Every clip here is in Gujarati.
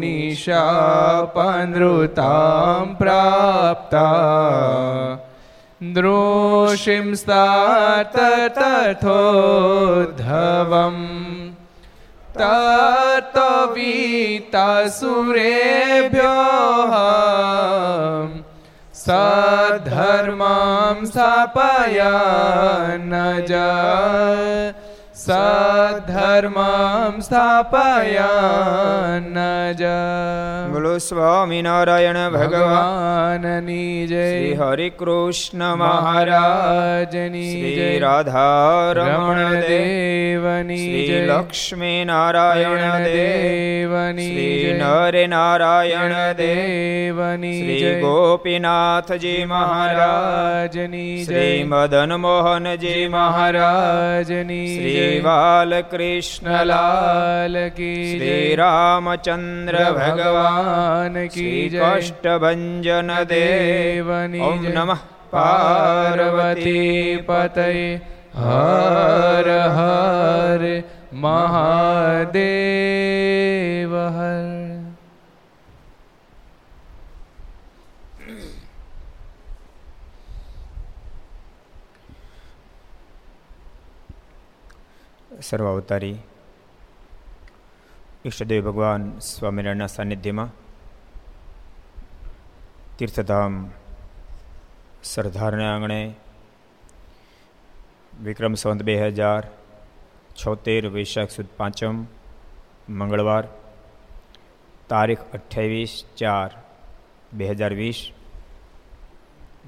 मुनिशापनृतां प्राप्ता दृशिंस्तात तथोद्धवम् तत्वीतासुरेभ्योः सद्धर्मां स्थापया न સધર્મમ સ્થાપયાન જ બોલો સ્વામિનારાયણ ભગવાનની જય શ્રી હરિ કૃષ્ણ મહારાજની જય રાધારમણ દેવની જય લક્ષ્મી નારાયણ દેવની શ્રી નરે નારાયણ દેવની શ્રી ગોપીનાથજી મહારાજની જય મદન મોહનજી મહારાજની શ્રી બાલકૃષ્ણલાલ કી શ્રી રામચંદ્ર ભગવાન કી શ્રી કષ્ટભંજન દેવની ઓમ નમઃ પાર્વતી પતય હર હર સર્વાવતારી ઈષ્ટદેવ ભગવાન સ્વામિનારાયણના સાનિધ્યમાં તીર્થધામ સરદારને આંગણે વિક્રમ સંવત બે હજાર છોતેર વૈશાખ સુદ પાંચમ મંગળવાર તારીખ અઠ્યાવીસ ચાર બે હજાર વીસ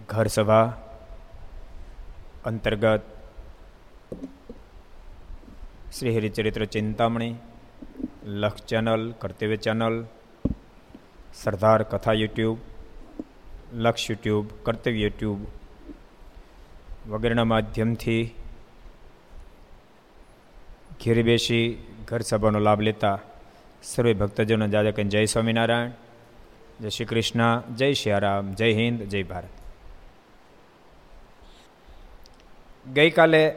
ઘર સભા અંતર્ગત શ્રી હરિચરિત્ર ચિંતામણી લક્ષ ચેનલ, કર્તવ્ય ચેનલ, સરદાર કથા યુટ્યુબ, લક્ષ યુટ્યુબ, કર્તવ્ય યુટ્યુબ વગેરેના માધ્યમથી ઘેર બેસી ઘર સભાનો લાભ લેતા સર્વે ભક્તજનો જાજા જય સ્વામિનારાયણ, જય શ્રી કૃષ્ણ, જય શ્રી જય હિન્દ, જય ભારત. ગઈકાલે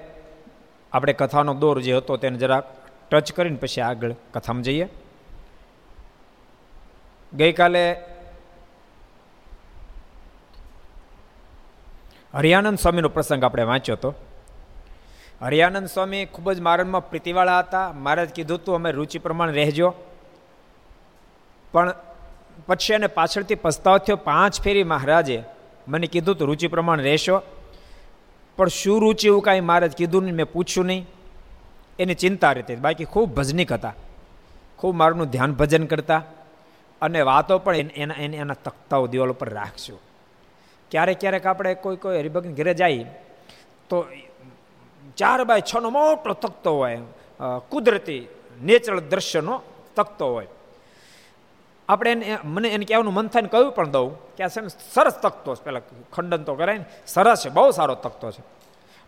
આપણે કથાનો દોર જે હતો તેને જરાક ટચ કરીને પછી આગળ કથામાં જઈએ. ગઈકાલે હરિયાનંદ સ્વામીનો પ્રસંગ આપણે વાંચ્યો હતો. હરિયાનંદ સ્વામી ખૂબ જ મારણમાં પ્રીતિવાળા હતા. મહારાજ કીધું તું અમે રુચિ પ્રમાણે રહેજો. પણ પછી એને પાછળથી પસ્તાવ થયો. પાંચ ફેરી મહારાજે મને કીધું તું રુચિ પ્રમાણે રહેશો. પણ શું રુચિ એવું કાંઈ મહારાજ કીધું નહીં, મેં પૂછ્યું નહીં. એની ચિંતા રહેતી બાકી ખૂબ ભજનિક હતા. ખૂબ મારું ધ્યાન ભજન કરતા. અને વાતો પણ એના એને એના તખતાઓ દિવાલ ઉપર રાખશું ક્યારેક ક્યારેક આપણે કોઈ કોઈ હરિભક્ત ઘરે જાય, તો ચાર બાય છનો મોટો તખતો હોય. કુદરતી નેચરલ દ્રશ્યનો તખતો હોય. આપણે એને મને એને કહેવાનું મન થાય ને કહ્યું પણ દઉં. કે આ છે ને, સરસ તકતો છે. પેલા ખંડન તો કરાય ને. સરસ છે, બહુ સારો તકતો છે.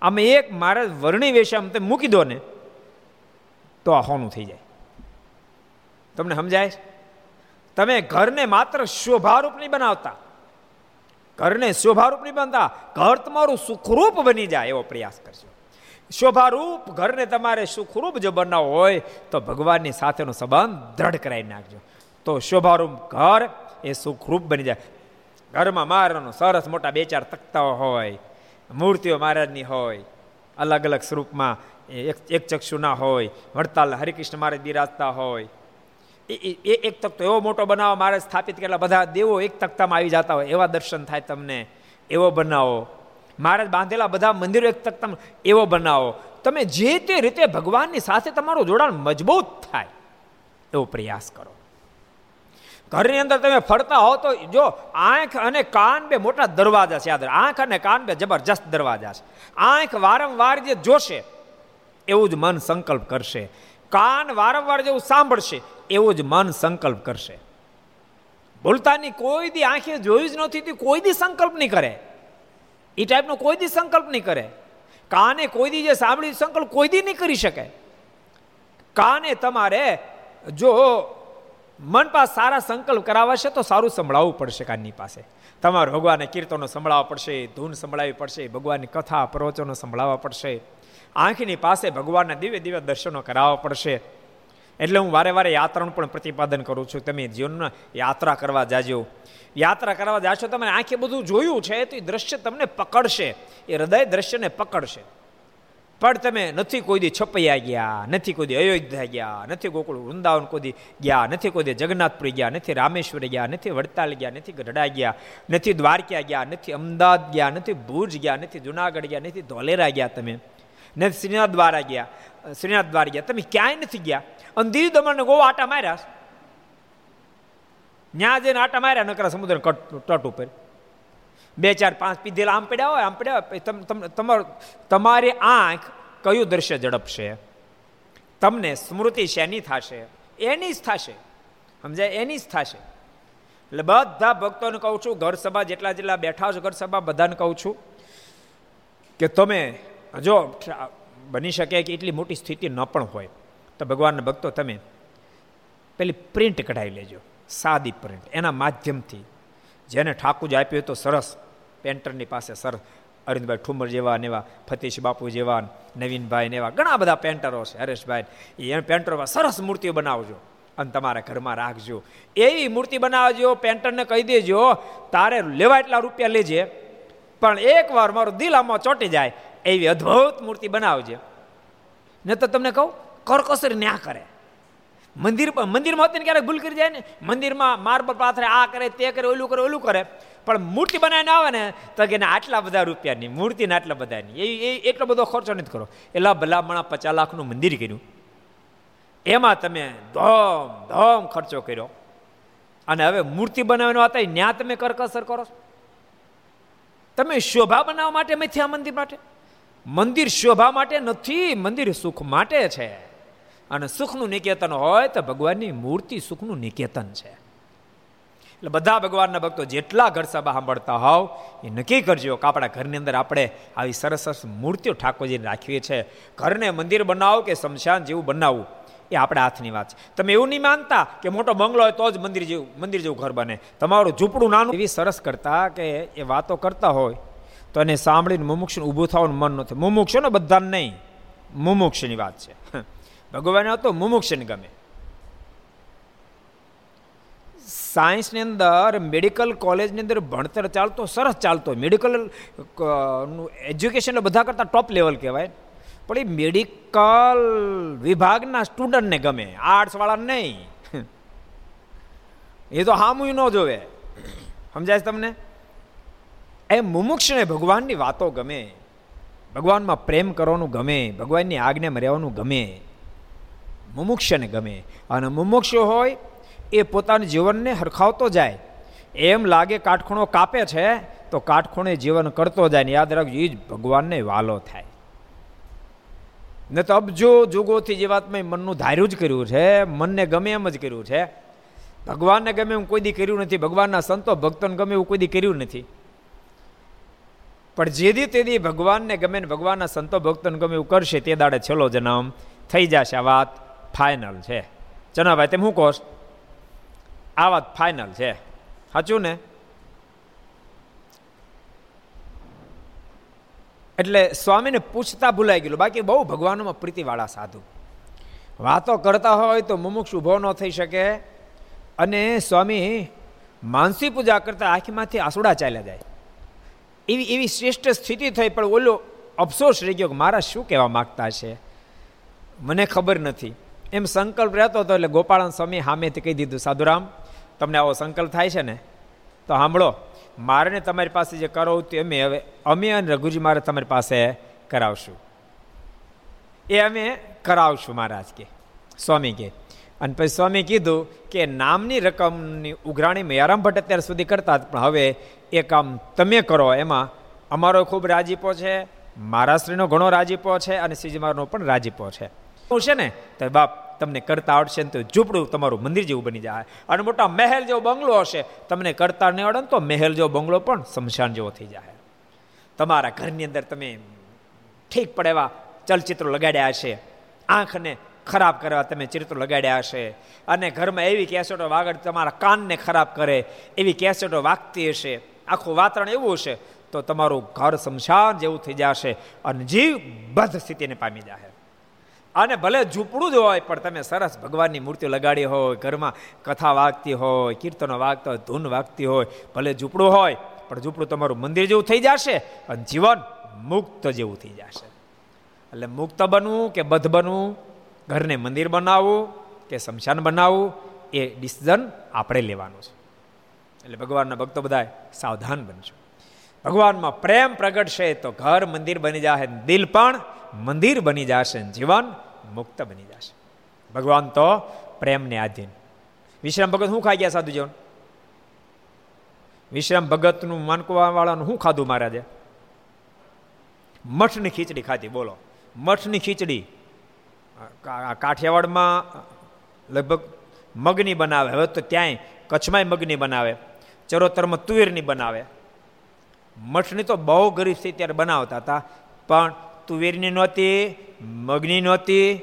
આમે એક મારે વર્ણી વેશામ તમે મૂકી દો ને, તો આ હોનું થઈ જાય. તમને સમજાય તમે ઘરને માત્ર શોભારૂપ નહીં બનાવતા. ઘરને શોભારૂપ નહીં બનતા. ઘર તમારું સુખરૂપ બની જાય એવો પ્રયાસ કરજો. શોભારૂપ ઘરને તમારે સુખરૂપ જો બનાવવો હોય, તો ભગવાનની સાથેનો સંબંધ દ્રઢ કરાવી નાખજો. તો શોભારૂપ ઘર એ સુખરૂપ બની જાય. ઘરમાં મહારાજનો સરસ મોટા બે ચાર તખતાઓ હોય, મૂર્તિઓ મહારાજની હોય, અલગ અલગ સ્વરૂપમાં એક એક ચક્ષુના હોય, વડતાલ હરિકૃષ્ણ મહારાજ બિરાજતા હોય. એ એક તખતો એવો મોટો બનાવો મહારાજ સ્થાપિત કેટલા બધા દેવો એક તખતામાં આવી જતા હોય, એવા દર્શન થાય તમને, એવો બનાવો. મહારાજ બાંધેલા બધા મંદિરો એક તક એવો બનાવો. તમે જે તે રીતે ભગવાનની સાથે તમારું જોડાણ મજબૂત થાય, એવો પ્રયાસ કરો. ઘરની અંદર તમે ફરતા હો તો જો આંખ અને કાન બે મોટા દરવાજા છે, યાદ આંખ અને કાન બે જબરજસ્ત દરવાજા છે. આંખ વારંવાર જે જોશે, એવું જ મન સંકલ્પ કરશે. કાન વારંવાર જેવું સાંભળશે, એવું જ મન સંકલ્પ કરશે. બોલતાની કોઈ દી આંખે જોયું જ નથી કોઈ દી સંકલ્પ નહીં કરે. એ ટાઈપનો કોઈ દી સંકલ્પ નહીં કરે. કાને કોઈ દી જે સાંભળ્યું સંકલ્પ કોઈ દી નહીં કરી શકે. કાને તમારે જો મન પાસે સારા સંકલ્પ કરાવશે તો સારું સંભળાવવું પડશે કાનની પાસે. તમારે ભગવાનને કીર્તનો સંભળાવવા પડશે, ધૂન સંભળાવવી પડશે, ભગવાનની કથા, પ્રવચનો સંભળાવવા પડશે. આંખની પાસે ભગવાનના દિવ્ય દિવ્ય દર્શનો કરાવવા પડશે. એટલે હું વારે વારે યાત્રાનું પણ પ્રતિપાદન કરું છું. તમે જીવનમાં યાત્રા કરવા જાજો. યાત્રા કરવા જાશો તમે આંખે બધું જોયું છે તો એ દ્રશ્ય તમને પકડશે. એ હૃદય દ્રશ્યને પકડશે. પણ તમે નથી કોઈ દી છપૈયા ગયા નથી કોઈ દી અયોધ્યા ગયા નથી ગોકુળ વૃંદાવન કોદી ગયા નથી કોઈ દી જગન્નાથપુરી ગયા નથી રામેશ્વર ગયા નથી વડતાલ ગયા નથી ગઢડા ગયા નથી દ્વારકા ગયા નથી અમદાવાદ ગયા નથી ભુજ ગયા નથી જુનાગઢ ગયા નથી ધોલેરા ગયા તમે નથી શ્રીનાથ દ્વારા ગયા શ્રીનાથ દ્વાર ગયા તમે ક્યાંય નથી ગયા અને દીદી દમણને ગોવા આટા માર્યા ત્યાં જઈને આટા માર્યા નકરા સમુદ્ર તટ ઉપર બે, ચાર, પાંચ પીધેલા આમ પડ્યા હોય, આમ પડ્યા હોય તમાર, તમારી આંખ કયું દ્રશ્ય ઝડપશે? તમને સ્મૃતિ શેની થશે? એની જ થશે. સમજાય? એની જ થશે. એટલે બધા ભક્તોને કહું છું, ઘર સભા જેટલા જેટલા બેઠા છો, ઘર સભા, બધાને કહું છું કે તમે, જો બની શકે કે એટલી મોટી સ્થિતિ ન પણ હોય, તો ભગવાનના ભક્તો તમે પેલી પ્રિન્ટ કઢાવી લેજો. સાદી પ્રિન્ટ. એના માધ્યમથી. જેને ઠાકુજ આપ્યું તો સરસ. પેન્ટરની પાસે સર અરવિંદભાઈ ઠુમર જેવા ને એવા ફતીશ બાપુ જેવા નવીનભાઈ ને એવા, ઘણા બધા પેન્ટરો છે, હરેશભાઈ. એ પેન્ટરોમાં સરસ મૂર્તિઓ બનાવજો અને તમારા ઘરમાં રાખજો. એવી મૂર્તિ બનાવજો, પેન્ટરને કહી દેજો, તારે લેવા એટલા રૂપિયા લેજે, પણ એકવાર મારું દિલ આમાં ચોટી જાય. એવી અદ્ભુત મૂર્તિ બનાવજે. ન તો તમને કહું કરકસર ન્યા કરે. મંદિર મંદિરમાં હતી ક્યારેક ભૂલ કરી જાય ને, મંદિરમાં માર્બલ પાથરે, આ કરે, તે કરે, ઓલું કરે ઓલું કરે. પણ મૂર્તિ બનાવીને આવે ને, તો કે આટલા બધા રૂપિયાની, મૂર્તિને આટલા બધાની, એ એટલો બધો ખર્ચો નથી કરો એટલા ભલામણા પચાસ લાખનું મંદિર કર્યું. એમાં તમે ધોમ ધોમ ખર્ચો કર્યો. અને હવે મૂર્તિ બનાવવાનો હતા ત્યાં તમે કરકસર કરો તમે શોભા બનાવવા માટે મેથી આ મંદિર માટે. મંદિર શોભા માટે નથી, મંદિર સુખ માટે છે. અને સુખનું નિકેતન હોય તો ભગવાનની મૂર્તિ સુખનું નિકેતન છે. એટલે બધા ભગવાનના ભક્તો જેટલા ઘર સભા સાંભળતા હોવ, એ નક્કી કરજો કે આપણા ઘરની અંદર આપણે આવી સરસ સરસ મૂર્તિઓ ઠાકોરજીને રાખીએ છીએ ઘરને મંદિર બનાવો કે શમશાન જેવું બનાવવું, એ આપણા હાથની વાત છે. તમે એવું નહીં માનતા કે મોટો બંગલો હોય તો જ મંદિર જેવું મંદિર જેવું ઘર બને. તમારું ઝૂંપડું નાનું એવી સરસ કરતા કે એ વાતો કરતા હોય, તો એને સાંભળીને મુમુક્ષ ઊભું થવાનું મન નથી મુમુક્ષ ને બધાને નહીં. મુમુક્ષની વાત છે. ભગવાન હતો મુમુક્ષને ગમે. સાયન્સની અંદર, મેડિકલ કોલેજની અંદર ભણતર ચાલતો, સરસ ચાલતો. મેડિકલ એજ્યુકેશન બધા કરતાં ટોપ લેવલ કહેવાય. પણ એ મેડિકલ વિભાગના સ્ટુડન્ટને ગમે. આર્ટ્સવાળા નહીં. એ તો હામું ન જોવે. સમજાય તમને? એ મુમુક્ષને ભગવાનની વાતો ગમે. ભગવાનમાં પ્રેમ કરવાનું ગમે. ભગવાનની આજ્ઞામાં રહેવાનું ગમે. મુમુક્ષને ગમે. અને મુમુક્ષ હોય, એ પોતાના જીવનને હરખાવતો જાય. એમ લાગે કાટખૂણો કાપે છે, તો કાટખૂણે જીવન કરતો જાય ને યાદ રાખજો એ જ ભગવાનને વાલો થાય. ને તો અબજો જુગોથી જીવાત્માએ મનનું ધાર્યું જ કર્યું છે, મનને ગમે એમ જ કર્યું છે. ભગવાનને ગમે એમ કોઈ દી કર્યું નથી, ભગવાનના સંતો, ભક્તોને ગમે એવું કોઈ દી કર્યું નથી. પણ જે દી તે દી ભગવાનને ગમે ને ભગવાનના સંતો, ભક્તોને ગમે એવું કરશે, તે દાડે છેલ્લો જન્મ થઈ જશે આ વાત. ફાઇનલ છે. ચનાભાઈ તેમ શું કહો આ વાત ફાઇનલ છે. સાચું ને? એટલે સ્વામીને પૂછતા ભૂલાઈ ગયેલું. બાકી બહુ ભગવાનોમાં પ્રીતિવાળા સાધુ. વાતો કરતા હોય તો મુમુક્ષ ઊભો ન થઈ શકે. અને સ્વામી માનસી પૂજા કરતા આંખીમાંથી આસુડા ચાલ્યા જાય. એવી એવી શ્રેષ્ઠ સ્થિતિ થઈ, પણ ઓલો અફસોસ રહી ગયો કે મારા શું કહેવા માગતા છે? મને ખબર નથી. એમ સંકલ્પ રહેતો હતો એટલે ગોપાળન સ્વામી સામેથી કહી દીધું, સાધુરામ, તમને આવો સંકલ્પ થાય છે ને, તો સાંભળો, મારે ને તમારી પાસે જે કરાવું તે અમે હવે, અમે અને રઘુજી મારે તમારી પાસે કરાવશું. એ અમે કરાવશું મહારાજ કે, સ્વામી કે. અને પછી સ્વામી કીધું કે નામની રકમની ઉઘરાણી મેયારામ ભટ્ટ અત્યાર સુધી કરતા પણ હવે એ કામ તમે કરો, એમાં અમારો ખૂબ રાજીપો છે મહારાષ્ટ્રીનો ઘણો રાજીપો છે અને શ્રીજી પણ રાજીપો છે. છે ને, તો બાપ તમને કરતા આવડશે ને તો ઝૂંપડું તમારું મંદિર જેવું બની જાય. અને મોટા મહેલ જેવો બંગલો હશે, તમને કરતા નહીં આવડે તો મહેલ જેવો બંગલો પણ શમશાન જેવો થઈ જાય. તમારા ઘરની અંદર તમે ઠીક પડે એવા ચલચિત્રો લગાડ્યા હશે, આંખને ખરાબ કરવા તમે ચિત્રો લગાડ્યા હશે, અને ઘરમાં એવી કેસેટો વાગડ તમારા કાનને ખરાબ કરે, એવી કેસેટો વાગતી હશે, આખું વાતાવરણ એવું હશે, તો તમારું ઘર શમશાન જેવું થઈ જશે અને જીવ બધ સ્થિતિને પામી જશે અને ભલે ઝૂંપડું જ હોય, પણ તમે સરસ ભગવાનની મૂર્તિઓ લગાડી હોય, ઘરમાં કથા વાગતી હોય, કીર્તનો વાગતા હોય, ધૂન વાગતી હોય, ભલે ઝૂંપડું હોય, પણ ઝૂંપડું તમારું મંદિર જેવું થઈ જશે અને જીવન મુક્ત જેવું થઈ જશે. એટલે મુક્ત બનવું કે બધ બનવું, ઘરને મંદિર બનાવવું કે શમશાન બનાવવું, એ ડિસિઝન આપણે લેવાનું છે. એટલે ભગવાનના ભક્તો બધા સાવધાન બનજો. ભગવાનમાં પ્રેમ પ્રગટશે તો ઘર મંદિર બની જશે દિલ પણ મંદિર બની જશે જીવન મુક્ત બની જશે. ભગવાન તો પ્રેમને આધીન. વિશ્રામ ભગત શું ખાઈ ગયા સાધુજન વિશ્રામ ભગતનું માનકવા વાળાનું શું ખાધું મહારાજે? મઠની ખીચડી ખાધી, બોલો. મઠની ખીચડી. કાઠિયાવાડમાં લગભગ મગની બનાવે. હવે તો ત્યાંય કચ્છમાંય મગની બનાવે. ચરોતરમાં તુવેરની બનાવે. મઠની તો બહુ ગરીબ થઈ ત્યારે બનાવતા હતા. પણ તુવેરની નહોતી, મગની નહોતી,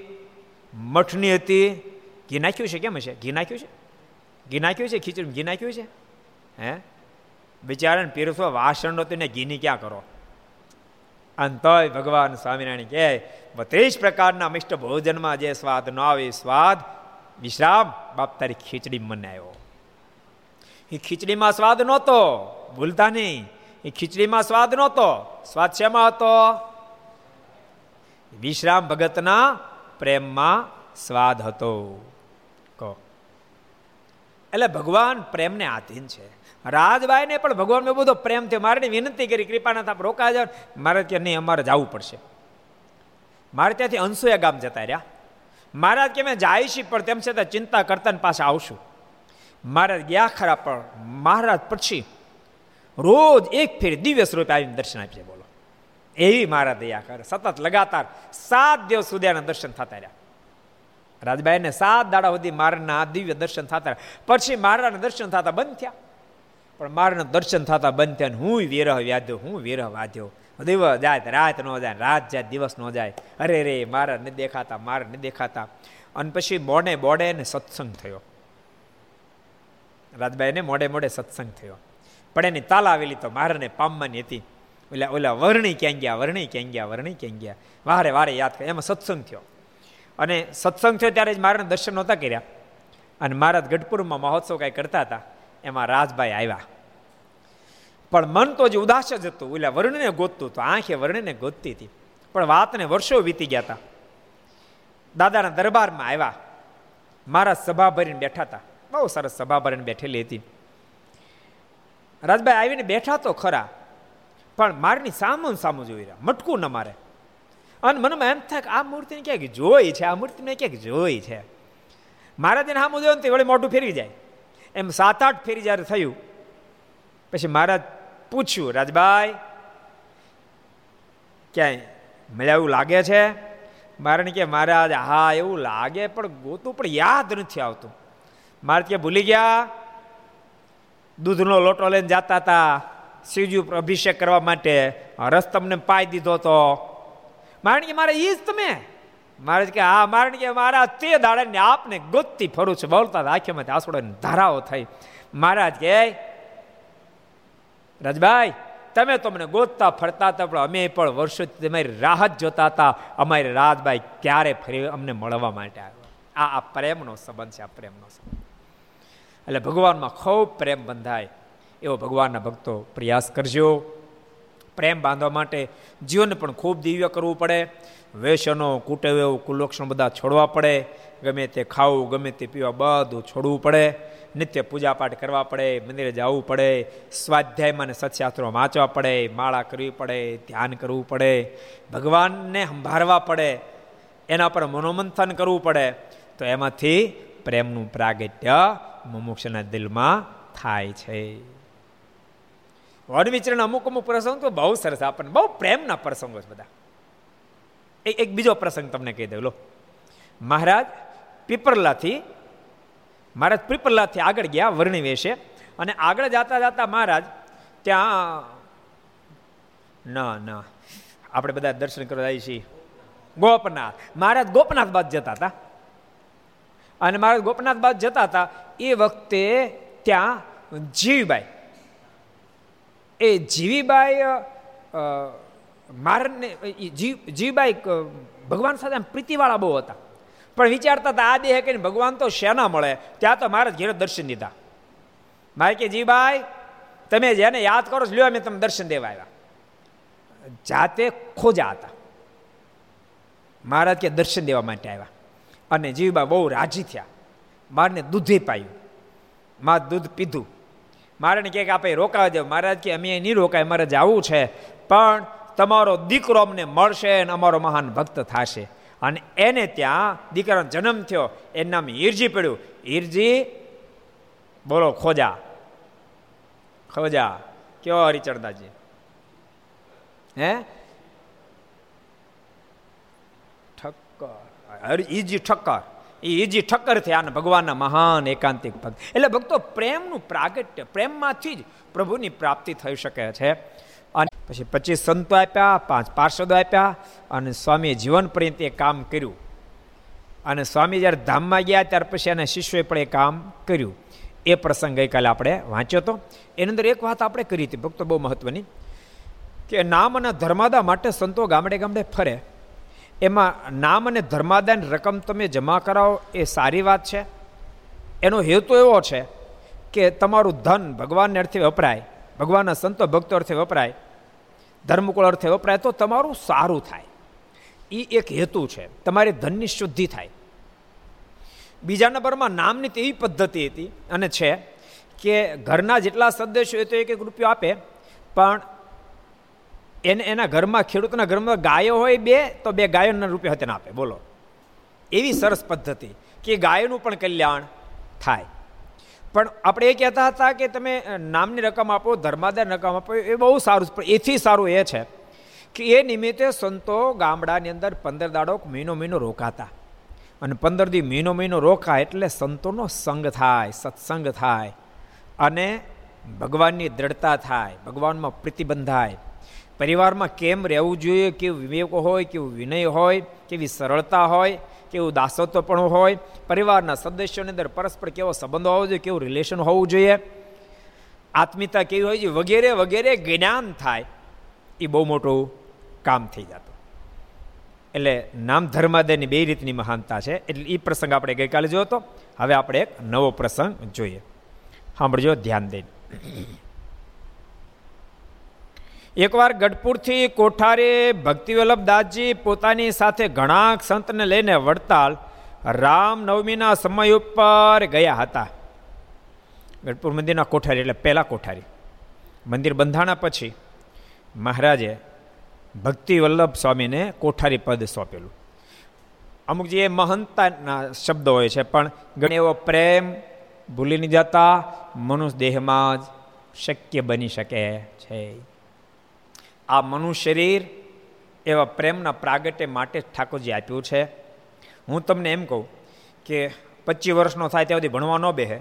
મઠની હતી. ઘી નાખ્યું છે? કેમ છે? ઘી નાખ્યું છે? ઘી નાખ્યું છે? ખીચડી ઘી નાખ્યું છે? હે? બિચારાને પીરસો વાસણ નહોતું ને ઘીની ક્યાં કરો? અને તોય ભગવાન સ્વામિનારાયણ કહે, બત્રીસ પ્રકારના મિષ્ટ ભોજનમાં જે સ્વાદ ન આવે સ્વાદ વિશ્રામ. બાપ, તારી ખીચડી મને આવ્યો એ ખીચડીમાં સ્વાદ નહોતો. ભૂલતા નહીં. એ ખીચડીમાં સ્વાદ નહોતો. સ્વાદ શેમાં હતો? વિશ્રામ ભગતના પ્રેમમાં સ્વાદ હતો. કહો. એટલે ભગવાન પ્રેમને આધીન છે. રાજભાઈને પણ ભગવાન બધો પ્રેમ થયો. મારે વિનંતી કરી, કૃપાનાથ, આપ રોકા જાવ મારે ત્યાં નહીં, અમારે જવું પડશે. મારે ત્યાંથી અંસુયા ગામ જતા રહ્યા. મહારાજ કે, મેં જાય છે પણ તેમ છતાં ચિંતા કરતા પાસે આવશું. મહારાજ ગયા ખરા, પણ મહારાજ પછી રોજ એક ફેર દિવ્ય સ્વરૂપે આવીને દર્શન આપીએ બોલો. એવી મારા દયા કરે. સતત લગાતાર સાત દિવસ સુધી એના દર્શન થતા રહ્યા. રાજભાઈને સાત દાડા સુધી મારના દિવ્ય દર્શન થતા પછી મારાના દર્શન થતા બંધ થયા. પણ મારના દર્શન થતા બંધ થયા હું વિરહ વ્યાધ્યો, હું વિરહ વાધ્યો. દિવસ જાય રાત ન જાય, રાત જાય દિવસ ન જાય. અરે રે, મારા ન દેખાતા, મારા ન દેખાતા. અને પછી મોડે મોડે ને સત્સંગ થયો. રાજભાઈને મોડે મોડે સત્સંગ થયો. પણ એની તાલ આવેલી તો મારાને પામવાની હતી. ઓલા ઓલા વર્ણી ક્યાં ગયા, વર્ણી ક્યાં ગયા, વર્ણી ક્યાં ગયા. વારે વારે યાદ કરે. એમાં સત્સંગ થયો. અને સત્સંગ થયો ત્યારે જ મારાને દર્શન નહોતા કર્યા. અને મહારાજ ગઢપુરમાં મહોત્સવ કાંઈ કરતા હતા, એમાં રાજભાઈ આવ્યા. પણ મન તો જે ઉદાસ જ હતું. ઓલા વર્ણને ગોતતું હતું. આંખે વર્ણને ગોતતી હતી. પણ વાતને વર્ષો વીતી ગયા હતા. દાદાના દરબારમાં આવ્યા. મારા સભા ભરીને બેઠા હતા. બહુ સરસ સભા ભરીને બેઠેલી હતી. રાજભાઈ આવીને બેઠા તો ખરા. પણ મારની સામું સામું જોઈ રહ્યા. મટકું ન મારે. અને મનમાં એમ થાય કે આ મૂર્તિને ક્યાંક જોઈ છે, આ મૂર્તિને ક્યાંક જોઈ છે. મહારાજને સામું જોયું ને વળી મોટું ફેરવી જાય. એમ સાત આઠ ફેરી જ્યારે થયું, પછી મહારાજ પૂછ્યું, રાજભાઈ, ક્યાંય મળ્યા એવું લાગે છે? મારે કે મહારાજ હા, એવું લાગે, પણ ગોતું પણ યાદ નથી આવતું. મારે કે ભૂલી ગયા. દૂધનો લોટો લઈને જતા હતા. શિવજી ઉપર અભિષેક કરવા માટે રસ તમને પાઈ દીધો તો? મારણ કે મારે એ જ તમે. મારે કે હા મારણ કે મારા તે દાડાને આપને ગોતતી ફરું છું. બોલતા આંખીમાંથી આંસુડાની ધારાઓ થઈ. મહારાજ કે રાજભાઈ, તમે તો મને ગોતતા ફરતા હતા, પણ અમે પણ વર્ષોથી તમારી રાહત જોતા હતા. અમારી રાજભાઈ ક્યારે ફરી અમને મળવા માટે આવ્યો? આ આ પ્રેમનો સંબંધ છે, આ પ્રેમનો સંબંધ. એટલે ભગવાનમાં ખૂબ પ્રેમ બંધાય. એવો ભગવાનના ભક્તો પ્રયાસ કરજો. પ્રેમ બાંધવા માટે જીવન પણ ખૂબ દિવ્ય કરવું પડે. વેસનો કુટેવ, કુલક્ષણ બધા છોડવા પડે. ગમે તે ખાવું, ગમે તે પીવા બધું છોડવું પડે. નિત્ય પૂજાપાઠ કરવા પડે, મંદિરે જવું પડે. સ્વાધ્યાયમાં ને સત્શાસ્ત્રો વાંચવા પડે, માળા કરવી પડે, ધ્યાન કરવું પડે. ભગવાનને સંભાળવા પડે. એના પર મનોમંથન કરવું પડે. તો એમાંથી પ્રેમનું પ્રાગટ્ય મુમુક્ષના દિલમાં થાય છે. વન અમુક અમુક પ્રસંગ તો બહુ સરસ આપણને બહુ પ્રેમના પ્રસંગો છે બધા. એક બીજો પ્રસંગ તમને કહી દઉં, લો. મહારાજ, પીપરલાથી મહારાજ પીપરલાથી આગળ ગયા વર્ણિ વેશે અને આગળ જતા જતા મહારાજ ત્યાં, ના ના, આપણે બધા દર્શન કરવા જઈએ છીએ. ગોપનાથ, મહારાજ ગોપનાથ બાદ જતા હતા. અને મહારાજ ગોપનાથ બાદ જતા હતા, એ વખતે ત્યાં જીવીબાઈ એ જીવીબાઈ મારને જીવીબાઈ ભગવાન સાથે પ્રીતિવાળા બહુ હતા. પણ વિચારતા હતા, આ દેહ કહીને ભગવાન તો શેના મળે? ત્યાં તો મારા ઘેર દર્શન દીધા. મારે કે જીભાઈ તમે જેને યાદ કરો લ્યો, અમે તમે દર્શન દેવા આવ્યા. જાતે ખોજા હતા. મહારાજ કે, દર્શન દેવા માટે આવ્યા. અને જીવબા બહુ રાજી થયા. મારને દૂધે પાયું. મા દૂધ પીધું. મારે કે આપણે રોકાવા દેવ મહારાજ કે, અમે નહીં રોકાય મારે જવું છે. પણ તમારો દીકરો અમને મળશે અને અમારો મહાન ભક્ત થશે. અને એને ત્યાં દીકરાનો જન્મ થયો. એનું નામ હિરજી પડ્યું. હિરજી બોલો, ખોજા. ખોજા. કયો હરિચરદાજી હે? ઠક્કર. ઈજી ઠક્કર. એ ઈજી ઠક્કર થયા ભગવાનના મહાન એકાંતિક ભક્ત. એટલે ભક્તો પ્રેમનું પ્રાગટ્ય, પ્રેમમાંથી જ પ્રભુની પ્રાપ્તિ થઈ શકે છે. અને પછી પચીસ સંતો આપ્યા, પાંચ પાર્ષદો આપ્યા અને સ્વામીએ જીવન પર્યંત એ કામ કર્યું. અને સ્વામી જ્યારે ધામમાં ગયા ત્યાર પછી એના શિષ્યોએ પણ એ કામ કર્યું. એ પ્રસંગ ગઈકાલે આપણે વાંચ્યો હતો. એની અંદર એક વાત આપણે કરી હતી, ભક્તો બહુ મહત્વની, કે નામ અને ધર્માદા માટે સંતો ગામડે ગામડે ફરે. એમાં નામ અને ધર્માદાન રકમ તમે જમા કરાવો એ સારી વાત છે. એનો હેતુ એવો છે કે તમારું ધન ભગવાનને અર્થે વપરાય, ભગવાનના સંતો ભક્તો અર્થે વપરાય, ધર્મકુળ અર્થે વપરાય, તો તમારું સારું થાય. એ એક હેતુ છે. તમારી ધનની શુદ્ધિ થાય. બીજા નંબરમાં નામની તેવી પદ્ધતિ હતી અને છે કે ઘરના જેટલા સદસ્યો હોય તો એક એક રૂપિયો આપે, પણ એને એના ઘરમાં, ખેડૂતના ઘરમાં ગાયો હોય બે, તો બે ગાયોના રૂપિયા તેને આપે. બોલો. એવી સરસ પદ્ધતિ કે ગાયોનું પણ કલ્યાણ થાય. પણ આપણે એ કહેતા હતા કે તમે નામની રકમ આપો ધર્માદાર રકમ આપો, એ બહુ સારું પણ એથી સારું એ છે કે એ નિમિત્તે સંતો ગામડાની અંદર પંદર દાડો મહિનો મહિનો રોકાતા. અને પંદર દી મહિનો મહિનો રોકાય એટલે સંતોનો સંગ થાય, સત્સંગ થાય. અને ભગવાનની દ્રઢતા થાય, ભગવાનમાં પ્રતિબંધાય પરિવારમાં કેમ રહેવું જોઈએ, કેવું વિવેક હોય, કેવું વિનય હોય, કેવી સરળતા હોય, કેવું દાસત્વ પણ હોય, પરિવારના સદસ્યોની અંદર પરસ્પર કેવો સંબંધ હોવો જોઈએ, કેવું રિલેશન હોવું જોઈએ, આત્મીયતા કેવી હોય છે, વગેરે વગેરે જ્ઞાન થાય, એ બહુ મોટું કામ થઈ જતું. એટલે નામ ધર્માદયની બે રીતની મહાનતા છે, એટલે એ પ્રસંગ આપણે ગઈકાલે જોયો હતો હવે આપણે એક નવો પ્રસંગ જોઈએ. સાંભળજો ધ્યાન દઈને. એકવાર ગઢપુરથી કોઠારે ભક્તિવલ્લભ દાસજી પોતાની સાથે ઘણા સંતને લઈને વડતાલ રામ નવમીના સમય ઉપર ગયા હતા. ગઢપુર મંદિરના કોઠારી એટલે પહેલાં કોઠારી. મંદિર બંધાણા પછી મહારાજે ભક્તિ વલ્લભ સ્વામીને કોઠારી પદ સોંપેલું. અમુક જે મહંતાના શબ્દો હોય છે, પણ ઘણી એવો પ્રેમ ભૂલી નહીં જતા, મનુષ્ય દેહમાં જ શક્ય બની શકે છે. આ મનુષ્ય શરીર એવા પ્રેમના પ્રાગટ્ય માટે જ ઠાકોરજી આપ્યું છે. હું તમને એમ કહું કે પચીસ વર્ષનો થાય ત્યાં સુધી ભણવા ન બેહે.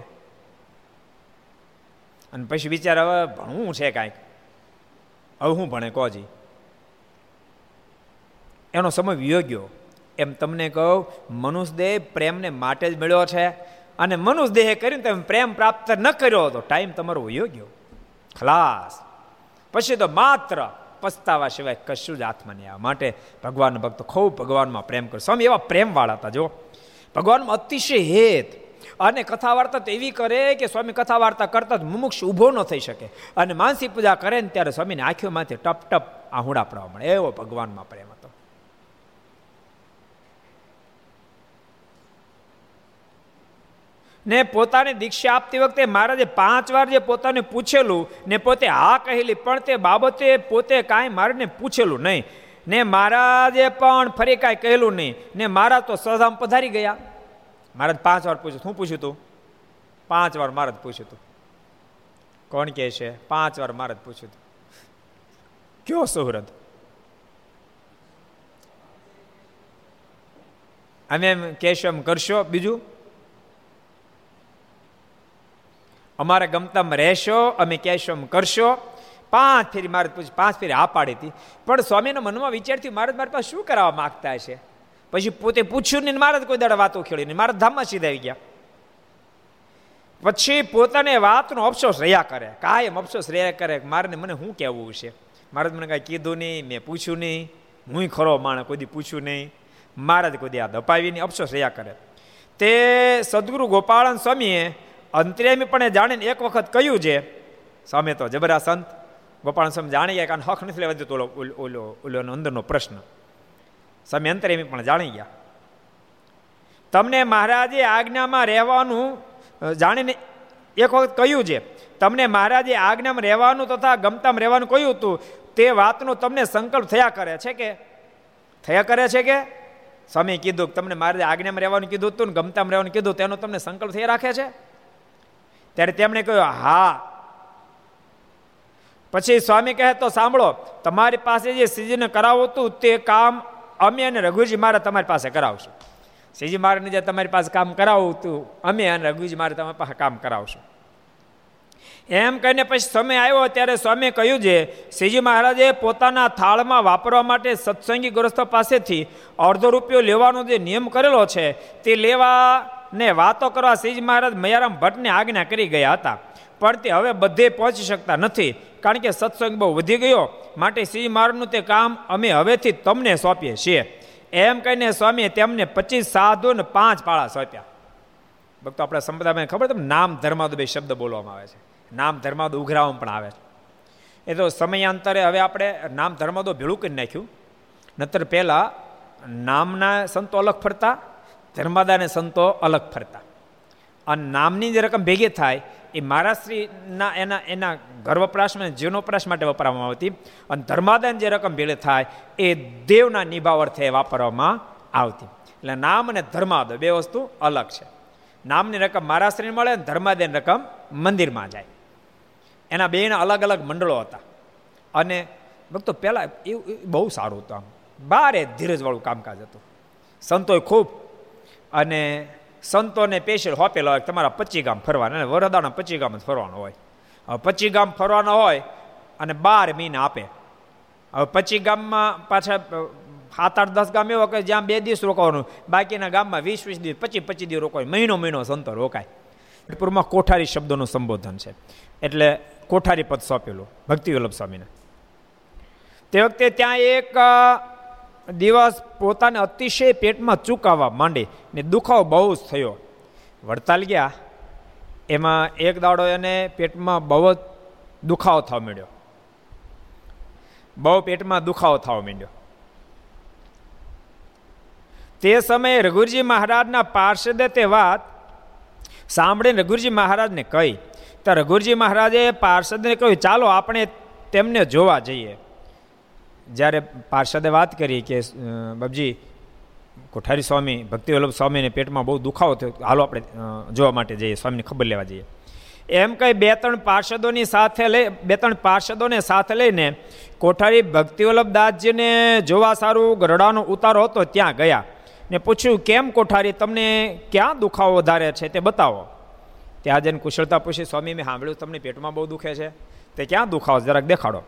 અને પછી વિચાર હવે ભણવું છે કાંઈક. હવે હું ભણે કોજી? એનો સમય વિયોગ્યો એમ તમને કહું મનુષ્ય દેહ પ્રેમને માટે જ મળ્યો છે. અને મનુષ્યદેહે કરીને તમે પ્રેમ પ્રાપ્ત ન કર્યો તો ટાઈમ તમારો વયો ખલાસ. પછી તો માત્ર પસ્તાવા સિવાય કશું જ હાથમાં નહીં આવે. માટે ભગવાન ભક્ત ખૂબ ભગવાનમાં પ્રેમ કરે. સ્વામી એવા પ્રેમવાળા હતા, જો. ભગવાનમાં અતિશય હેત. અને કથા વાર્તા તો એવી કરે કે સ્વામી કથા વાર્તા કરતા જ મુમુક્ષ ઊભો ન થઈ શકે. અને માનસી પૂજા કરે ને ત્યારે સ્વામીની આંખોમાંથી ટપ ટપ આહુડા પડવા મળે. એવો ભગવાનમાં પ્રેમ હતો ને પોતાની દીક્ષા આપતી વખતે મહારાજે પાંચ વાર જે પોતાને પૂછેલું ને પોતે હા કહેલી, પણ તે બાબતે પોતે કાંઈ મારને પૂછેલું નહીં. ને મહારાજે પણ ફરી કાંઈ કહેલું નહીં. ને મારા તો સહધામ પધારી ગયા. મહારાજ પાંચ વાર પૂછ્યું, શું પૂછ્યું તું? પાંચ વાર મહારાજ પૂછ્યું તું. કોણ કહે છે? પાંચ વાર મહારાજ પૂછ્યું તું. કયો સુહૃદ? અમે એમ કહેશો, એમ કરશો બીજું? અમારે ગમતા રહેશો, અમે કહેશો એમ કરશો. પાંચ ફેરી મારે પૂછ, પાંચ ફેરી આ પાડી હતી. પણ સ્વામીના મનમાં વિચાર થયું, મારે મારી પાસે શું કરાવવા માગતા છે પછી પોતે પૂછ્યું નહીં, મારે કોઈ દાડે વાતો ખેડી નહીં. મારા ધામમાં સીધા આવી ગયા. પછી પોતાને વાતનો અફસોસ રહ્યા કરે. કાયમ અફસોસ રહ્યા કરે મારે મને શું કહેવું છે? મારે મને કાંઈ કીધું નહીં, મેં પૂછ્યું નહીં. હું ખરો માણે કોઈ પૂછ્યું નહીં. મારે કોઈ દી આ અફસોસ રહ્યા કરે. તે સદગુરુ ગોપાળન સ્વામીએ અંતરેમી પણ જાણીને એક વખત કહ્યું છે, સામે તો જબરા સંત. ગોપાલ સ્વામી જાણી ગયા કારણ હક નથી લેવા દેતો ઓલો ઓલો ઓલો અંદરનો પ્રશ્ન. સ્વામી અંતરેમી પણ જાણી ગયા. તમને મહારાજે આજ્ઞામાં રહેવાનું જાણીને એક વખત કહ્યું છે, તમને મહારાજે આજ્ઞામાં રહેવાનું તથા ગમતામાં રહેવાનું કહ્યું હતું, તે વાતનો તમને સંકલ્પ થયા કરે છે કે? થયા કરે છે કે? સ્વામી કીધું તમને મહારાજે આજ્ઞામાં રહેવાનું કીધું હતું ને ગમતામાં રહેવાનું કીધું તેનો તમને સંકલ્પ થયા રાખે છે? ત્યારે તેમણે કહ્યું, હા. પછી સ્વામી કહે, તો સાંભળો, તમારી પાસે જે સિજીને કરાવવું હતું તે કામ અમે અને રઘુજી મારા તમારી પાસે કરાવશું. શ્રીજી મારાને જે તમારી પાસે કામ કરાવું હતું, અમે અને રઘુજી મારે તમારી પાસે કામ કરાવશું. એમ કહીને પછી સમય આવ્યો, ત્યારે સ્વામીએ કહ્યું છે શ્રીજી મહારાજે પોતાના થાળમાં વાપરવા માટે સત્સંગી ગ્રસ્તો પાસેથી અડધો રૂપિયો લેવાનો જે નિયમ કરેલો છે, તે લેવા ને વાતો કરવા શ્રીજી મહારાજ મયારામ ભટ્ટને આજ્ઞા કરી ગયા હતા. પણ તે હવે બધે પહોંચી શકતા નથી. કારણ કે સત્સંગ બહુ વધી ગયો. માટે સિંહ મહારાજનું તે કામ અમે હવેથી તમને સોંપીએ છીએ. એમ કહીને સ્વામીએ તેમને પચીસ સાધુ ને પાંચ પાળા સોંપ્યા. ભક્તો, આપણા સંપ્રદાયમાં ખબર તમને? નામ ધર્માદો બે શબ્દ બોલવામાં આવે છે. નામ ધર્માદો ઉઘરાવામાં પણ આવે છે. એ તો સમયાંતરે હવે આપણે નામ ધર્માદો ભેળું કરી નાખ્યું. નતર પહેલાં નામના સંતો અલગ ફરતા ધર્માદાને સંતો અલગ ફરતા. અને નામની જે રકમ ભેગી થાય, એ મહારાષ્ટ્રીના એના એના ઘર વપરાશમાં જીવનોપરાશ માટે વાપરવામાં આવતી. અને ધર્માદાન જે રકમ ભેળે થાય, એ દેવના નિભાવ અર્થે વાપરવામાં આવતી. એટલે નામ અને ધર્માદય બે વસ્તુ અલગ છે. નામની રકમ મહારાષ્ટ્રીને મળે અને ધર્માદાન રકમ મંદિરમાં જાય. એના બેના અલગ અલગ મંડળો હતા. અને ભક્તો, પહેલાં એવું બહુ સારું હતું આમ. બારે ધીરજવાળું કામકાજ હતું. સંતોએ ખૂબ અને સંતોને પેશલ હોપેલો હોય તમારા પચી ગામ ફરવાના, અને વરદાના પચી ગામ ફરવાનું હોય. હવે પચી ગામ ફરવાના હોય અને બાર મહિના આપે. હવે પચી ગામમાં પાછા સાત આઠ દસ ગામ એવો કે જ્યાં બે દિવસ રોકાવાનું બાકીના ગામમાં વીસ વીસ દિવસ પચીસ પચીસ દિવસ રોકાય. મહિનો મહિનો સંતો રોકાય. પૂરમાં કોઠારી શબ્દોનું સંબોધન છે. એટલે કોઠારી પદ સોંપેલું ભક્તિ વલ્લભ સ્વામીને. તે વખતે ત્યાં એક દિવસ પોતાને અતિશય પેટમાં ચૂકાવવા માંડી ને દુખાવો બહુ જ થયો. વડતાલ ગયા. એમાં એક દાડો એને પેટમાં બહુ જ દુખાવો થવા માંડ્યો. બહુ પેટમાં દુખાવો થવા માંડ્યો. તે સમયે રઘુરજી મહારાજના પાર્ષદે તે વાત સાંભળીને રઘુજી મહારાજને કહી. તો રઘુરજી મહારાજે પાર્ષદને કહ્યું, ચાલો, આપણે તેમને જોવા જઈએ. જ્યારે પાર્ષદે વાત કરી કે બાબજી કોઠારી સ્વામી ભક્તિ વલ્લભ સ્વામીને પેટમાં બહુ દુખાવો થયો, હાલો આપણે જોવા માટે જઈએ, સ્વામીને ખબર લેવા જઈએ. એમ કહી બે ત્રણ પાર્ષદોની સાથે લઈ, બે ત્રણ પાર્ષદોને સાથે લઈને કોઠારી ભક્તિવલ્લભ દાસજીને જોવા સારું ગરડાનો ઉતારો હતો, ત્યાં ગયા. ને પૂછ્યું, કેમ કોઠારી, તમને ક્યાં દુખાવો વધારે છે તે બતાવો. ત્યાં જઈને કુશળતા પૂછી, સ્વામી, મેં સાંભળ્યું, તમને પેટમાં બહુ દુખે છે. તે ક્યાં દુખાવો જરાક દેખાડો.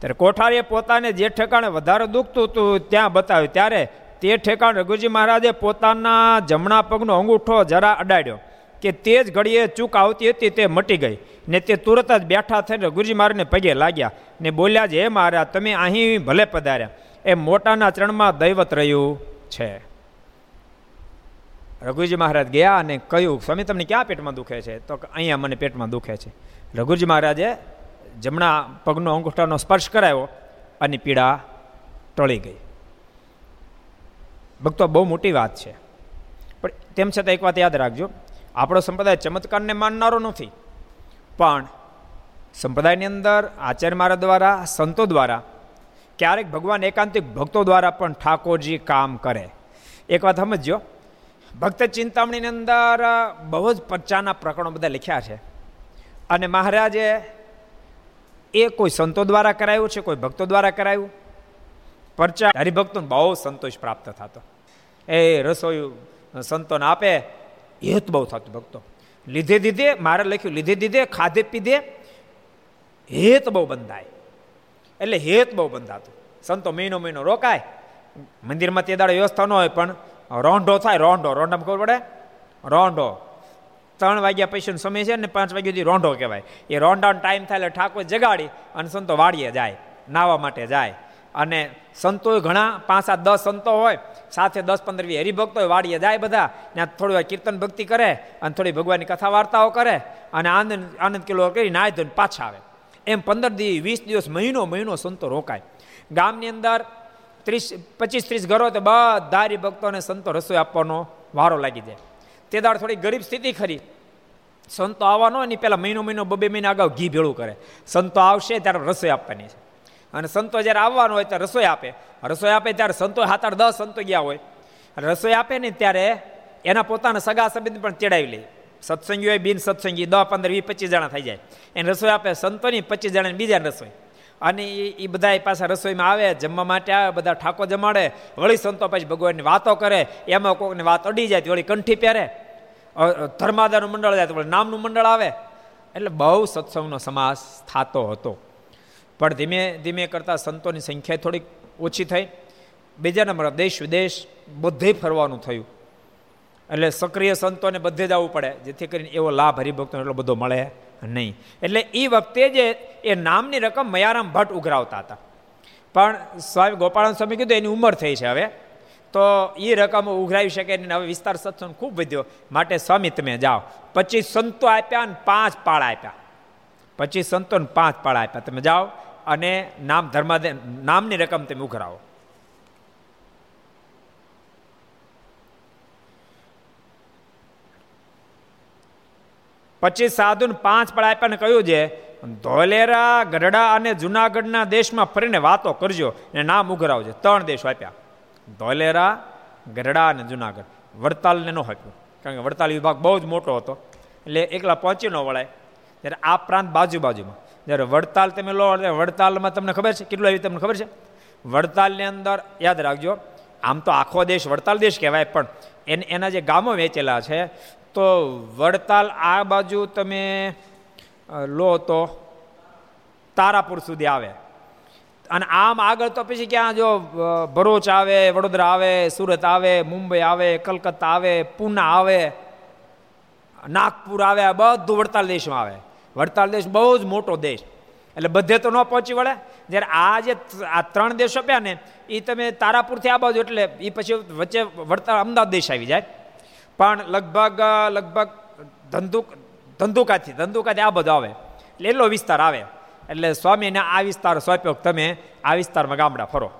ત્યારે કોઠારીએ પોતાને જે ઠેકાણે વધારે દુખતું હતું ત્યાં બતાવ્યું. ત્યારે તે ઠેકાણ રઘુજી મહારાજે પોતાના જમણા પગનો અંગૂઠો જરા અડાડ્યો કે તે જ ઘડીએ ચૂક આવતી હતી તે મટી ગઈ ને તે તુરત જ બેઠા થઈને રઘુજી મહારાજને પગે લાગ્યા ને બોલ્યા જ, હે તમે અહીં ભલે પધાર્યા. એ મોટાના ચરણમાં દૈવત રહ્યું છે. રઘુજી મહારાજ ગયા અને કહ્યું, સ્વામી, તમને ક્યાં પેટમાં દુખે છે? તો અહીંયા મને પેટમાં દુખે છે. રઘુજી મહારાજે જમણા પગનો અંગૂઠાનો સ્પર્શ કરાયો અને પીડા ટળી ગઈ. ભક્તો, બહુ મોટી વાત છે. પણ તેમ છતાં એક વાત યાદ રાખજો. આપણો સંપ્રદાય ચમત્કારને માનનારો નથી. પણ સંપ્રદાયની અંદર આચાર્ય મહારાજ દ્વારા, સંતો દ્વારા, ક્યારેક ભગવાન એકાંતિક ભક્તો દ્વારા પણ ઠાકોરજી કામ કરે. એક વાત સમજો ભક્ત ચિંતામણીની અંદર બહુ જ પચ્ચાના પ્રકરણો બધા લખ્યા છે. અને મહારાજે એ કોઈ સંતો દ્વારા કરાયું છે, કોઈ ભક્તો દ્વારા કરાયું? પરચા હરિભક્તોને બહુ સંતોષ પ્રાપ્ત થતો. એ રસોઈ સંતોને આપે હેત બહુ થતું ભક્તો. લીધે દીધે, મારે લખ્યું, લીધે દીધે, ખાધે પીધે હેત બહુ બંધાય. એટલે હેત બહુ બંધાતું. સંતો મહિનો મહિનો રોકાય. મંદિરમાં તે દાડે વ્યવસ્થા ન હોય, પણ રોંઢો થાય, રોંઢો, રોંઢામાં ખબર પડે? રોંઢો. ત્રણ વાગ્યા પૈસાનો સમય છે ને પાંચ વાગ્યા સુધી રોંઢો કહેવાય. એ રોંઢાનો ટાઈમ થાય એટલે ઠાકોર જગાડી અને સંતો વાડીએ જાય નાવા માટે જાય. અને સંતો ઘણા, પાંચ સાત દસ સંતો હોય, સાથે દસ પંદર વી હરિભક્તો હોય વાડીએ જાય બધા, ત્યાં થોડી કીર્તન ભક્તિ કરે અને થોડી ભગવાનની કથા વાર્તાઓ કરે અને આનંદ આનંદ કિલો કરી નાય ધોઈને પાછા આવે. એમ પંદર દિવસ વીસ દિવસ, મહિનો મહિનો સંતો રોકાય. ગામની અંદર ત્રીસ, પચીસ, ત્રીસ ઘરો તો બધા હરિભક્તોને સંતો રસોઈ આપવાનો વારો લાગી જાય. તે દાડ થોડી ગરીબ સ્થિતિ ખરી. સંતો આવવાનો એની પહેલાં મહિનો મહિનો, બબે મહિના અગાઉ ઘી ભેળું કરે. સંતો આવશે ત્યારે રસોઈ આપવાની છે. અને સંતો જ્યારે આવવાનો હોય ત્યારે રસોઈ આપે. રસોઈ આપે ત્યારે સંતો સાત આઠ દસ સંતો ગયા હોય. અને રસોઈ આપે ને ત્યારે એના પોતાના સગા સંબંધ પણ તેડાવી લે. સત્સંગી હોય બિન સત્સંગી દસ પંદર, વીસ, પચીસ જણા થઈ જાય. એને રસોઈ આપે, સંતોની પચીસ જણાની બીજા રસોઈ. અને એ બધા પાછા રસોઈમાં આવે, જમવા માટે આવે, બધા ઠાકો જમાડે, વળી સંતો પછી ભગવાનની વાતો કરે, એમાં કોઈકની વાત અડી જાય વળી કંઠી પહેરે. ધર્માદાનું મંડળ જાય તો વળી નામનું મંડળ આવે. એટલે બહુ સત્સંગનો સમાસ થતો હતો. પણ ધીમે ધીમે કરતાં સંતોની સંખ્યા થોડીક ઓછી થઈ. બીજા નંબર, દેશ વિદેશ બધે ફરવાનું થયું. એટલે સક્રિય સંતોને બધે જ આવવું પડે, જેથી કરીને એવો લાભ હરિભક્તો એટલો બધો મળે. નહીં. એટલે એ વખતે જે એ નામની રકમ મયારામ ભટ્ટ ઉઘરાવતા હતા. પણ સ્વામી ગોપાળન સ્વામી કીધું, એની ઉંમર થઈ છે હવે. તો એ રકમ ઉઘરાવી શકે નહીં હવે વિસ્તાર સત્સંગ ખૂબ વધ્યો. માટે સ્વામી, તમે જાઓ. પચીસ સંતો આપ્યા અને પાંચ પાળા આપ્યા. પચીસ સંતો ને પાંચ પાળા આપ્યા. તમે જાઓ અને નામ ધર્માદે, નામની રકમ તમે ઉઘરાવો. પચીસ સાધુ પાંચ પળ આપ્યાને કહ્યું છે, ધોલેરા, ગઢડા અને જુનાગઢના દેશમાં ફરીને વાતો કરજો અને નામ ઉઘરાવજો. ત્રણ દેશો આપ્યા. ધોલેરા, ગઢડા અને જુનાગઢ. વડતાલને ન આપ્યું. કારણ કે વડતાલ વિભાગ બહુ જ મોટો હતો. એટલે એકલા પહોંચી ન વળાય. ત્યારે આ પ્રાંત બાજુ બાજુમાં જ્યારે વડતાલ તમે લો એટલે વડતાલમાં તમને ખબર છે? કેટલું આવી તમને ખબર છે? વડતાલની અંદર, યાદ રાખજો, આમ તો આખો દેશ વડતાલ દેશ કહેવાય, પણ એને એના જે ગામો વેચેલા છે તો વડતાલ આ બાજુ તમે લો તો તારાપુર સુધી આવે. અને આમ આગળ તો પછી ક્યાં જો ભરૂચ આવે, વડોદરા આવે, સુરત આવે, મુંબઈ આવે, કલકત્તા આવે, પૂના આવે, નાગપુર આવે, આ બધું વડતાલ દેશમાં આવે. વડતાલ દેશ બહુ જ મોટો દેશ. એટલે બધે તો ન પહોંચી વળે. જ્યારે આ જે આ ત્રણ દેશો પ્યા ને એ તમે તારાપુરથી આ બાજુ એટલે એ પછી વચ્ચે વડતાલ અમદાવાદ દેશ આવી જાય. પણ લગભગ લગભગ ધંધુક, ધંધુકાથી ધંધુકાથી આ બધો આવે. એટલે એટલો વિસ્તાર આવે. એટલે સ્વામીને આ વિસ્તાર સોંપ્યો તમે આ વિસ્તારમાં ગામડા ફરો.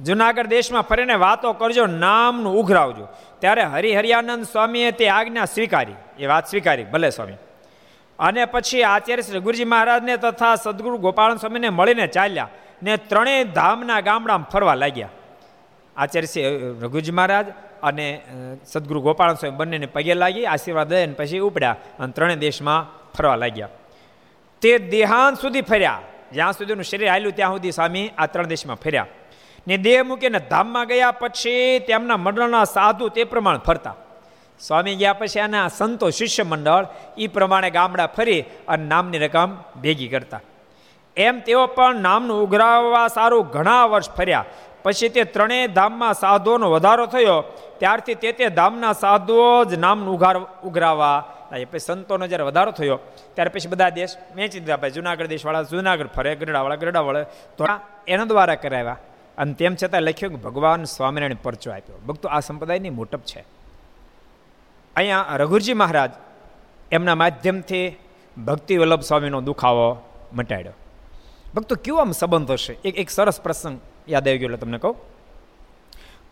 જુનાગઢ દેશમાં ફરીને વાતો કરજો, નામનું ઉઘરાવજો. ત્યારે હરિહરિયાનંદ સ્વામીએ તે આજ્ઞા સ્વીકારી. એ વાત સ્વીકારી, ભલે સ્વામી. અને પછી આચાર્ય શ્રી ગુરુજી મહારાજને તથા સદગુરુ ગોપાલ સ્વામીને મળીને ચાલ્યા ને ત્રણેય ધામના ગામડામાં ફરવા લાગ્યા. આચાર્ય રઘુજી મહારાજ અને સદગુરુ ગોપાલ સ્વામી બંનેને પગે લાગી, આશીર્વાદ દઈને પછી ઉપડ્યા અને ત્રણેય દેશમાં ફરવા લાગ્યા. તે દેહાંત સુધી ફર્યા. જ્યાં સુધીનું શરીર હાલ્યું, ત્યાં સુધી સ્વામી આ ત્રણ દેશમાં ફર્યા. ને દેહ મૂકીને ધામમાં ગયા પછી તેમના મંડળના સાધુ તે પ્રમાણે ફરતા. સ્વામી ગયા પછી આના સંતો શિષ્ય મંડળ એ પ્રમાણે ગામડા ફરી અને નામની રકમ ભેગી કરતા. એમ તેઓ પણ નામનું ઉઘરાવવા સારું ઘણા વર્ષ ફર્યા. પછી તે ત્રણેય ધામમાં સાધુઓનો વધારો થયો. ત્યારથી તે તે ધામના સાધુઓ જ નામનું ઉઘાર ઉઘરાવા પછી સંતોનો જ્યારે વધારો થયો, ત્યારે પછી બધા દેશ વેચી દીધા. ભાઈ જુનાગઢ દેશવાળા જુનાગઢ ફરે, ગઢડાવાળા ગરડા વળે તો એના દ્વારા કરાવ્યા. અને તેમ છતાં લખ્યું કે ભગવાન સ્વામિનારાયણ પરચો આપ્યો. ભક્તો આ સંપ્રદાયની મોટપ છે. અહીંયા રઘુરજી મહારાજ એમના માધ્યમથી ભક્તિ વલ્લભ સ્વામીનો દુખાવો મટાડ્યો. ભક્તો કેવો આમ સંબંધ હશે? એક એક સરસ પ્રસંગ. યાદ આવી ગયો એટલે તમને કહું.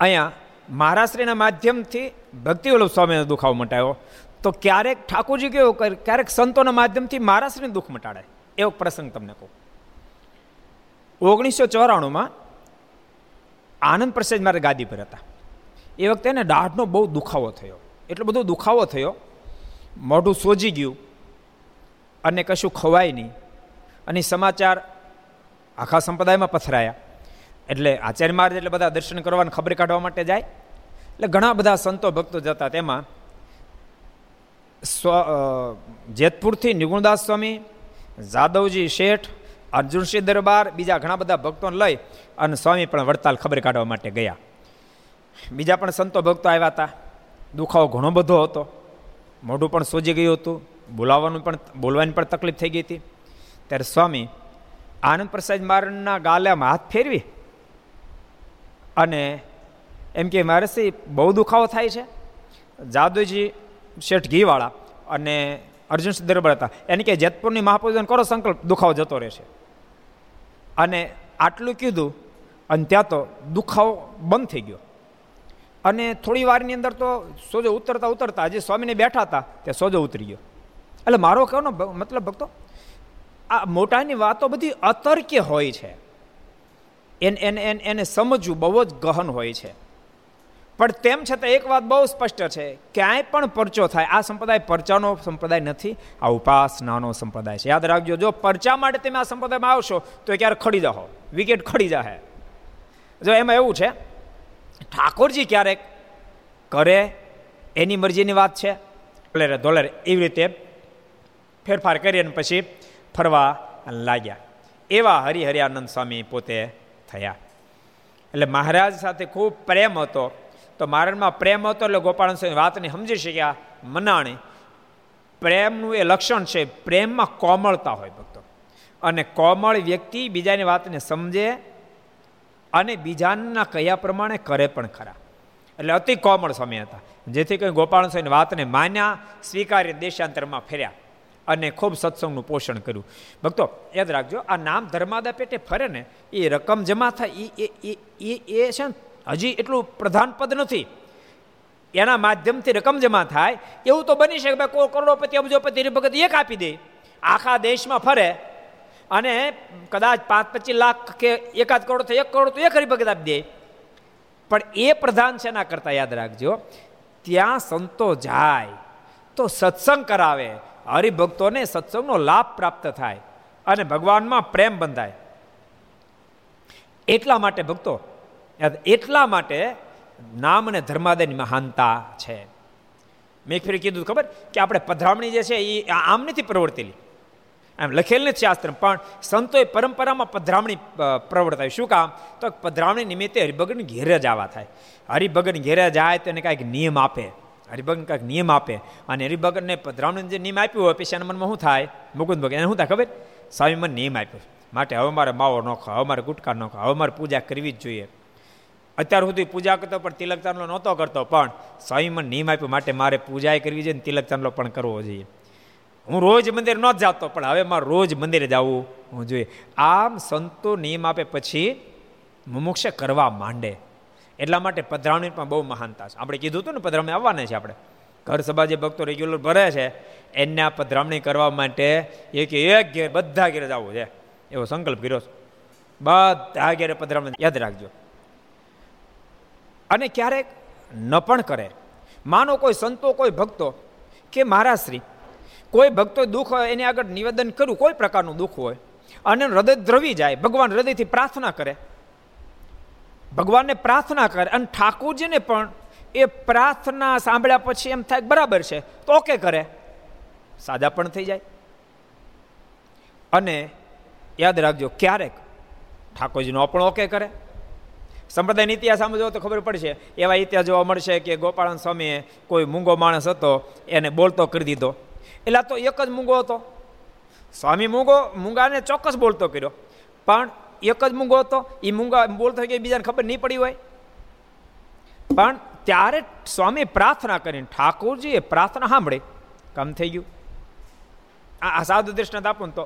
અહીંયા મહારાષ્ટ્રના માધ્યમથી ભક્તિ વલ્લભ સ્વામીનો દુખાવો મટાયો. તો ક્યારેક ઠાકોરજી કેવો ક્યારેક સંતોના માધ્યમથી મહારાશ્રીને દુઃખ મટાડે એવો પ્રસંગ તમને કહું. ઓગણીસો ચોરાણુંમાં આનંદ પ્રસાદ મારે ગાદી પર હતા. એ વખતે એને દાઢનો બહુ દુખાવો થયો. એટલો બધો દુખાવો થયો, મોઢું સોજી ગયું અને કશું ખવાય નહીં. અને સમાચાર આખા સંપ્રદાયમાં પથરાયા. એટલે આચાર્ય મહારાજ એટલે બધા દર્શન કરવાની ખબર કાઢવા માટે જાય. એટલે ઘણા બધા સંતો ભક્તો જતા તેમાં. સ્વ જેતપુરથી નિગુણદાસ સ્વામી, જાદવજી શેઠ, અર્જુનસિંહ દરબાર, બીજા ઘણા બધા ભક્તોને લઈ અને સ્વામી પણ વડતાલ ખબર કાઢવા માટે ગયા. બીજા પણ સંતો ભક્તો આવ્યા હતા. દુખાવો ઘણો બધો હતો. મોઢું પણ સોજી ગયું હતું. બોલાવવાનું પણ, બોલવાની પણ તકલીફ થઈ ગઈ હતી. ત્યારે સ્વામી આનંદ પ્રસાદ મારના ગાલામાં હાથ ફેરવી અને એમ કે મારે બહુ દુખાવો થાય છે. જાદુજી શેઠ ઘીવાળા અને અર્જુન દરબાર હતા. એને કે જેતપુરની મહાપૂજન કરો સંકલ્પ, દુખાવો જતો રહેશે અને આટલું કીધું અને ત્યાં તો દુખાવો બંધ થઈ ગયો. અને થોડી વારની અંદર તો સોજો ઉતરતા ઉતરતા જે સ્વામીને બેઠા હતા તે સોજો ઉતરી ગયો. એટલે મારો કહેવાનો મતલબ ભક્તો, આ મોટાની વાતો બધી અતર્ક્ય હોય છે. એને એને એને સમજવું બહુ જ ગહન હોય છે. પણ તેમ છતાં એક વાત બહુ સ્પષ્ટ છે, ક્યાંય પણ પરચો થાય, આ સંપ્રદાય પરચાનો સંપ્રદાય નથી, આ ઉપાસનાનો સંપ્રદાય છે. યાદ રાખજો, જો પરચા માટે તમે આ સંપ્રદાયમાં આવશો, તો ક્યારે ખડી જાઓ વિકેટ ખડી જાહે. જો એમાં એવું છે, ઠાકોરજી ક્યારેક કરે, એની મરજીની વાત છે ડોલેરે ડોલર એવી રીતે ફેરફાર કરી અને પછી ફરવા લાગ્યા. એવા હરિહરિયાનંદ સ્વામી પોતે થયા. એટલે મહારાજ સાથે ખૂબ પ્રેમ હતો. તો મહારાજમાં પ્રેમ હતો એટલે ગોપાલ વાતને સમજી શક્યા મનાણી. પ્રેમનું એ લક્ષણ છે, પ્રેમમાં કોમળતા હોય ભક્તો. અને કોમળ વ્યક્તિ બીજાની વાતને સમજે અને બીજાના કયા પ્રમાણે કરે પણ ખરા. એટલે અતિ કોમળ સમય હતા. જેથી કંઈ ગોપાલ વાતને માન્યા, સ્વીકારી દેશાંતરમાં ફેર્યા. અને ખૂબ સત્સંગનું પોષણ કર્યું. ભક્તો, યાદ રાખજો, આ નામ ધર્માદા પેટે ફરે ને, એ રકમ જમા થાય એ એ એ એ છે ને, હજી એટલું પ્રધાન પદ નથી. એના માધ્યમથી રકમ જમા થાય, એવું તો બની શકે ભાઈ કરોડોપતિ, અબજોપતિ ભગત એક આપી દે, આખા દેશમાં ફરે, અને કદાચ પાંચ પચીસ લાખ કે એકાદ કરોડ તો એક કરોડ તો એક હરિભગત આપી દે. પણ એ પ્રધાન છે એના કરતાં, યાદ રાખજો, ત્યાં સંતો જાય, તો સત્સંગ કરાવે હરિભક્તોને સત્સંગનો લાભ પ્રાપ્ત થાય અને ભગવાનમાં પ્રેમ બંધાય. એટલા માટે ભક્તો એટલા માટે નામ અને ધર્માદયની મહાનતા છે. મેં ફરી કીધું, ખબર? કે આપણે પધરામણી જે છે એ આમ નથી પ્રવર્તેલી. એમ લખેલ નથી શાસ્ત્ર, પણ સંતોએ પરંપરામાં પધરામણી પ્રવર્તાવી. શું કામ? તો પધરામણી નિમિત્તે હરિભગન ઘેરે જ આવા થાય. હરિભગન ઘેરે જાય તો એને કાંઈક નિયમ આપે. હરિભગન કાંઈક નિયમ આપે અને હરિભગનને પધરામણી જે નિયમ આપ્યો હોય, પછી એના મનમાં શું થાય? મુકુંદ ભગત એને શું થાય ખબર? સ્વામી મને નિયમ આપ્યો. માટે હવે મારે માવો ન ખાવ, હવે મારે ગુટકા ન ખાવ, હવે મારે પૂજા કરવી જ જોઈએ. અત્યાર સુધી પૂજા કરતો પણ તિલક ચાંદલો નહોતો કરતો, પણ સ્વામીમાં નિયમ આપ્યો માટે મારે પૂજા કરવી જોઈએ ને તિલક ચાંદલો પણ કરવો જોઈએ. હું રોજ મંદિર ન જાતો, પણ હવે મારે રોજ મંદિરે જવું હું જોઈએ. આમ સંતો નિયમ આપે પછી મુમુક્ષ કરવા માંડે. એટલા માટે પધરાવણી પણ બહુ મહાનતા છે. આપણે કીધું હતું ને, પધરાવણી આવવાના છે આપણે. ઘર સભા જે ભક્તો રેગ્યુલર ભરે છે, એને આ પધરામણી કરવા માટે એક એક ઘેર બધા ઘેર જવું છે. એવો સંકલ્પ કર્યો છે. બધા ઘેરે પધરામણી યાદ રાખજો. અને ક્યારેક ન પણ કરે. માનો કોઈ સંતો, કોઈ ભક્તો કે મહારાશ્રી કોઈ ભક્તો દુઃખ હોય, એની આગળ નિવેદન કર્યું કોઈ પ્રકારનું દુઃખ હોય, અને હૃદય દ્રવી જાય, ભગવાન હૃદયથી પ્રાર્થના કરે ભગવાનને પ્રાર્થના કરે અને ઠાકોરજીને પણ એ પ્રાર્થના સાંભળ્યા પછી એમ થાય બરાબર છે, તો ઓકે કરે. સાદા પણ થઈ જાય. અને યાદ રાખજો, ક્યારેક ઠાકોરજીનો પણ ઓકે કરે. સંપ્રદાયનો ઇતિહાસ સમજો તો ખબર પડશે, એવા ઇતિહાસ જોવા મળશે કે ગોપાળન સ્વામીએ કોઈ મૂંગો માણસ હતો, એને બોલતો કરી દીધો. એટલે તો એક જ મૂંગો હતો. સ્વામી મૂંગો, મૂંગાને ચોક્કસ બોલતો કર્યો. પણ એક જ મૂંગો હતો એ મૂંગા બોલતો કે બીજાને ખબર નહીં પડી હોય. પણ ત્યારે સ્વામી પ્રાર્થના કરીને, ઠાકોરજીએ પ્રાર્થના સાંભળે, કામ થઈ ગયું. આ સાધુ દૃષ્ટાંત આપો ને તો.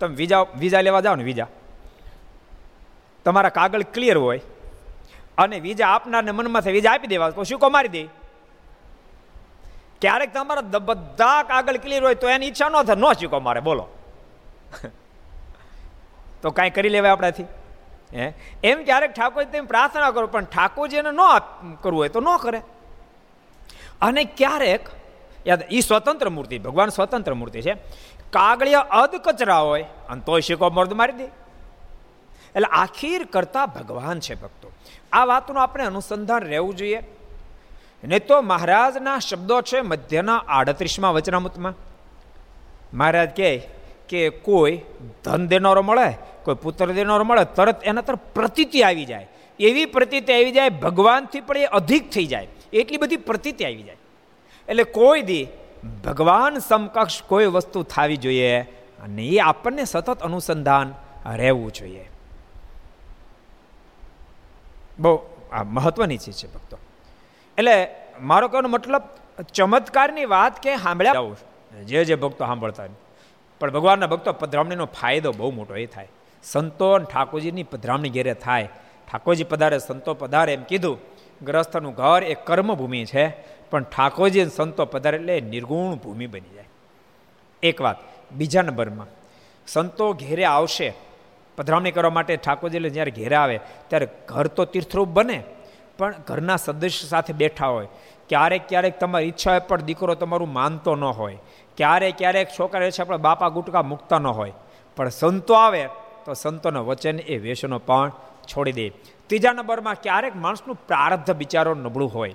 તમે વિઝા વિઝા લેવા જાઓ ને વિઝા તમારા કાગળ ક્લિયર હોય, અને વિઝા આપનારને મનમાંથી વિઝા આપી દેવા, તો શું મારી દે? ક્યારેક તમારા બધા કાગળ ક્લિયર હોય તો એની ઈચ્છા ન થાય, ન શીખો મારે, બોલો. તો કાંઈ કરી લેવાય આપણાથી. હે? એમ ક્યારેક ઠાકોર તેમ પ્રાર્થના કરો, પણ ઠાકોરજીને ન કરવું હોય તો ન કરે. અને ક્યારેક, યાદ એ સ્વતંત્ર મૂર્તિ, ભગવાન સ્વતંત્ર મૂર્તિ છે. કાગળિયા અધ કચરા હોય, અને તોય શીખો મર્દ મારી દે. એટલે આખીર કરતા ભગવાન છે ભક્તો. આ વાતનું આપણે અનુસંધાન રહેવું જોઈએ. ને તો મહારાજના શબ્દો છે મધ્યના આડત્રીસમાં વચનામૃતમાં. મહારાજ કહે કે કોઈ ધન દેનારો મળે, કોઈ પુત્ર દેનારો મળે, તરત એના તરફ પ્રતીતિ આવી જાય. એવી પ્રતીતિ આવી જાય, ભગવાનથી પણ એ અધિક થઈ જાય. એટલી બધી પ્રતીતિ આવી જાય. એટલે કોઈ દી ભગવાન સમકક્ષ કોઈ વસ્તુ થવી જોઈએ અને એ આપણને સતત અનુસંધાન રહેવું જોઈએ. બહુ આ મહત્વની ચીજ છે ભક્તો. એટલે મારો કહેવાનો મતલબ, ચમત્કારની વાત કે સાંભળ્યા જે જે ભક્તો સાંભળતા પણ ભગવાનના ભક્તો પધરામણીનો ફાયદો બહુ મોટો એ થાય. સંતો ઠાકોરજીની પધરામણી ઘેરે થાય. ઠાકોરજી પધારે, સંતો પધારે એમ કીધું ગ્રસ્તનું ઘર એ કર્મભૂમિ છે, પણ ઠાકોરજી સંતો પધારે એટલે નિર્ગુણ ભૂમિ બની જાય. એક વાત, બીજા નંબરમાં, સંતો ઘેરે આવશે, પધરામણી કરવા માટે ઠાકોરજી જ્યારે ઘેરે આવે, ત્યારે ઘર તો તીર્થરૂપ બને, પણ ઘરના સદસ્ય સાથે બેઠા હોય, ક્યારેક ક્યારેક તમારી ઈચ્છા હોય પણ દીકરો તમારું માનતો ન હોય ક્યારેક ક્યારેક છોકરા છે, આપણે બાપા ગુટકા મૂકતા ન હોય. પણ સંતો આવે તો સંતોના વચન એ વેસનો પણ છોડી દે. ત્રીજા નંબરમાં ક્યારેક માણસનું પ્રારબ્ધ બિચારો નબળું હોય.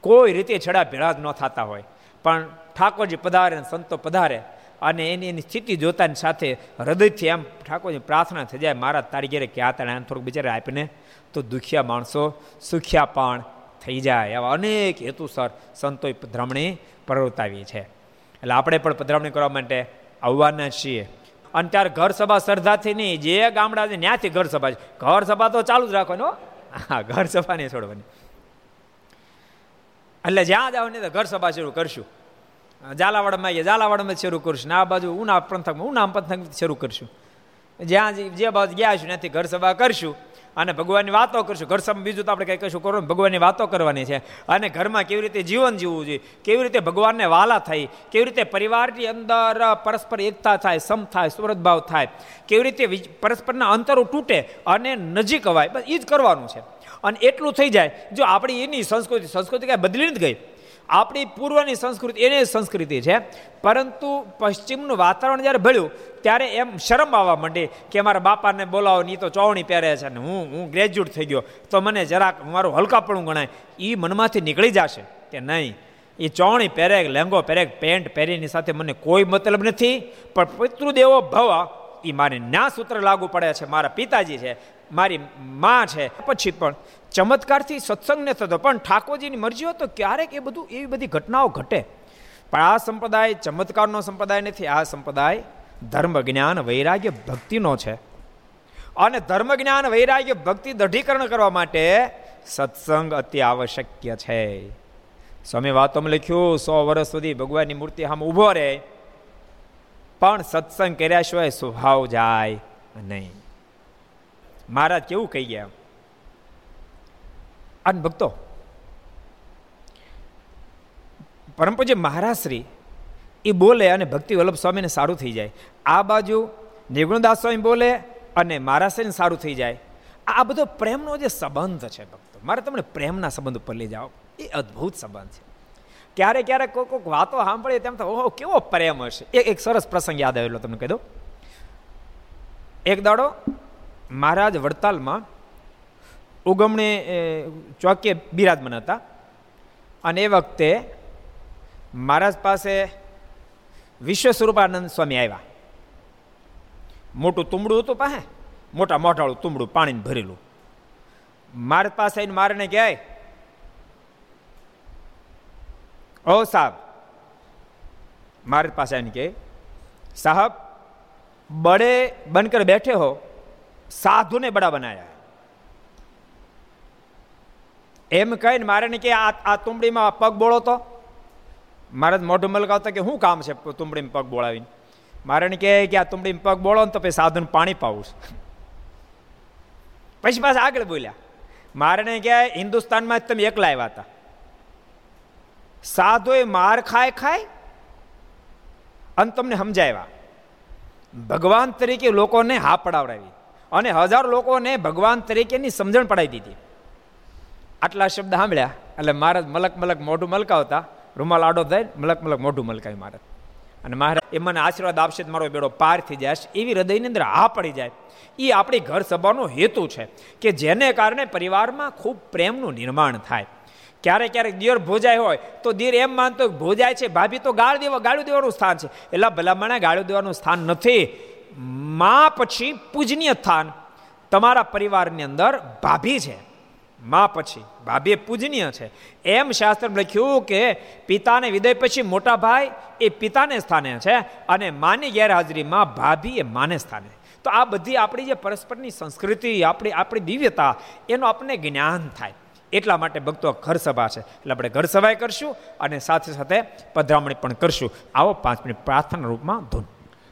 કોઈ રીતે છેડા ભેળા જ ન થતા હોય. પણ ઠાકોરજી પધારે સંતો પધારે અને એની એની સ્થિતિ જોતાની સાથે હૃદયથી એમ ઠાકોરજી પ્રાર્થના થઈ જાય મારા તારી ઘેરે ક્યાં હતા? થોડુંક બિચારે આપીને તો દુખિયા માણસો સુખિયા પણ થઈ જાય એવા અનેક હેતુસર સંતોએ ધ્રમણી પ્રવર્તાવી છે. એટલે આપણે પણ પધરામણી કરવા માટે આવવાના છીએ. અને ત્યારે ઘર સભા શ્રદ્ધાથી નહીં, જે ગામડા છે ત્યાંથી ઘર સભા છે. ઘર સભા તો ચાલુ જ રાખવાનો હા. ઘર સભા નહીં છોડવાની. એટલે જ્યાં જાવ નહીં તો ઘર સભા શરૂ કરશું. ઝાલાવાડમાં આવીએ, ઝાલાવાડમાં શરૂ કરશું. આ બાજુ ઉના પંથકમાં, ઉના પંથક શરૂ કરશું. જ્યાં જે બાજુ ગયા છું ત્યાંથી ઘર સભા કરશું. અને ભગવાનની વાતો કરશું. ઘર સમ બીજું તો આપણે કંઈ કશું કરો ભગવાનની વાતો કરવાની છે. અને ઘરમાં કેવી રીતે જીવન જીવવું જોઈએ? કેવી રીતે ભગવાનને વાલા થાય? કેવી રીતે પરિવારની અંદર પરસ્પર એકતા થાય, સમ થાય સુરતભાવ થાય? કેવી રીતે પરસ્પરના અંતરો તૂટે અને નજીક અવાય? બસ એ જ કરવાનું છે. અને એટલું થઈ જાય, જો આપણી એની સંસ્કૃતિ સંસ્કૃતિ કાંઈ બદલી નથી ગઈ. આપણી પૂર્વની સંસ્કૃતિ એની સંસ્કૃતિ છે. પરંતુ પશ્ચિમનું વાતાવરણ જ્યારે ભળ્યું ત્યારે એમ શરમ આવવા માંડી કે મારા બાપાને બોલાવો નહીં તો ચોવણી પહેરે છે ને હું હું ગ્રેજ્યુએટ થઈ ગયો. તો મને જરાક મારું હલકાપણું ગણાય. એ મનમાંથી નીકળી જશે કે નહીં? એ ચોવણી પહેરે લેંગો પહેરે, પેન્ટ પહેરીની સાથે મને કોઈ મતલબ નથી. પણ પિતૃદેવો ભવ એ મારે ન્યા સૂત્ર લાગુ પડે છે. મારા પિતાજી છે, મારી માં છે. પછી પણ ચમત્કારથી સત્સંગ ન થતો, પણ ઠાકોરજીની મરજી હોય તો ક્યારેક એ બધું, એવી બધી ઘટનાઓ ઘટે. પણ આ સંપ્રદાય ચમત્કારનો સંપ્રદાય નથી. આ સંપ્રદાય ધર્મ જ્ઞાન વૈરાગ્ય ભક્તિનો છે. અને ધર્મ જ્ઞાન વૈરાગ્ય ભક્તિ દઢીકરણ કરવા માટે સત્સંગ અતિ આવશ્યક છે. સ્વામી વાતોમાં લખ્યું, સો વર્ષ સુધી ભગવાનની મૂર્તિ આમ ઊભો રહે પણ સત્સંગ કર્યા સિવાય સ્વભાવ જાય નહીં. મહારાજ કેવું કહી ગયા? અને ભક્તો પરમપૂજ્ય મહારાજ શ્રી એ બોલે અને ભક્તિ વલ્લભ સ્વામીને સારું થઈ જાય. આ બાજુ નિર્ગુણદાસ સ્વામી બોલે અને મારા શ્રીને સારું થઈ જાય. આ બધો પ્રેમનો જે સંબંધ છે ભક્તો, મારે તમને પ્રેમના સંબંધ ઉપર લઈ જાઓ. એ અદ્ભુત સંબંધ છે. ક્યારેક ક્યારેક કોઈ કોઈક વાતો સાંભળીએ તેમ તો ઓહો, કેવો પ્રેમ હશે. એક એક સરસ પ્રસંગ યાદ આવેલો તમને કહી દો એક દાડો મહારાજ વડતાલમાં ઉગમણે ચોકે બિરાજમાન હતા. અને એ વખતે મહારાજ પાસે વિશ્વ સ્વરૂપાનંદ સ્વામી આવ્યા. મોટું તુંબડું હતું પાસે, મોટા મોટાળું તુંબડું પાણીને ભરેલું. મારે પાસે આવીને મારને કહે ઓ સાહેબ. મારી પાસે આવીને કહે, સાહેબ બડે બનકર બેઠે હો, સાધુને બડા બનાયા. એમ કહીને મારે કે આ આ તુંબડીમાં પગ બોળો તો? મારે મોઢું મલકાવતા કે શું કામ છે તુંબડીમાં પગ બોળાવીને? મારે કહે કે આ તુંબડીમાં પગ બોળો ને તો પછી સાધુને પાણી પાવું પછી પાછા આગળ બોલ્યા. મારે કહે, હિન્દુસ્તાનમાં જ તમે એકલા આવ્યા હતા. સાધુએ માર ખાય ખાય અને તમને સમજાવ્યા. ભગવાન તરીકે લોકોને હા પડાવડાવી અને હજારો લોકોને ભગવાન તરીકેની સમજણ પડાવી દીધી. આટલા શબ્દ સાંભળ્યા એટલે મહારાજ મલક મલક મોઢું મલકાવતા રૂમાલ આડો થાય મલક મલક મોઢું મલકાવી મારે. અને મહારાજ એ મને આશીર્વાદ આપશે મારો બેડો પાર થઈ જાય. એવી હૃદયની અંદર હા પડી જાય. એ આપણી ઘર સભાનો હેતુ છે કે જેને કારણે પરિવારમાં ખૂબ પ્રેમનું નિર્માણ થાય. ક્યારેક ક્યારેક દિયર ભોજાય હોય તો દિયર એમ માનતો ભોજાય છે, ભાભી તો ગાળ દેવા, ગાળું દેવાનું સ્થાન છે. એટલે ભલામણે ગાળું દેવાનું સ્થાન નથી. માં પછી પૂજનીય સ્થાન તમારા પરિવારની અંદર ભાભી છે. માં પછી, ભાભી પૂજનીય છે. એમ શાસ્ત્ર લખ્યું કે પિતાને વિદય પછી મોટા ભાઈ એ પિતાને સ્થાને છે અને માની ગેરહાજરીમાં ભાભી એ માને સ્થાને. તો આ બધી આપણી જે પરસ્પરની સંસ્કૃતિ, આપણી આપણી દિવ્યતા, એનું આપણને જ્ઞાન થાય. એટલા માટે ભક્તો ઘર સભા છે. એટલે આપણે ઘર સભાએ કરશું અને સાથે સાથે પધરામણી પણ કરશું. આવો પાંચ મિનિટ પ્રાર્થના રૂપમાં ધૂન.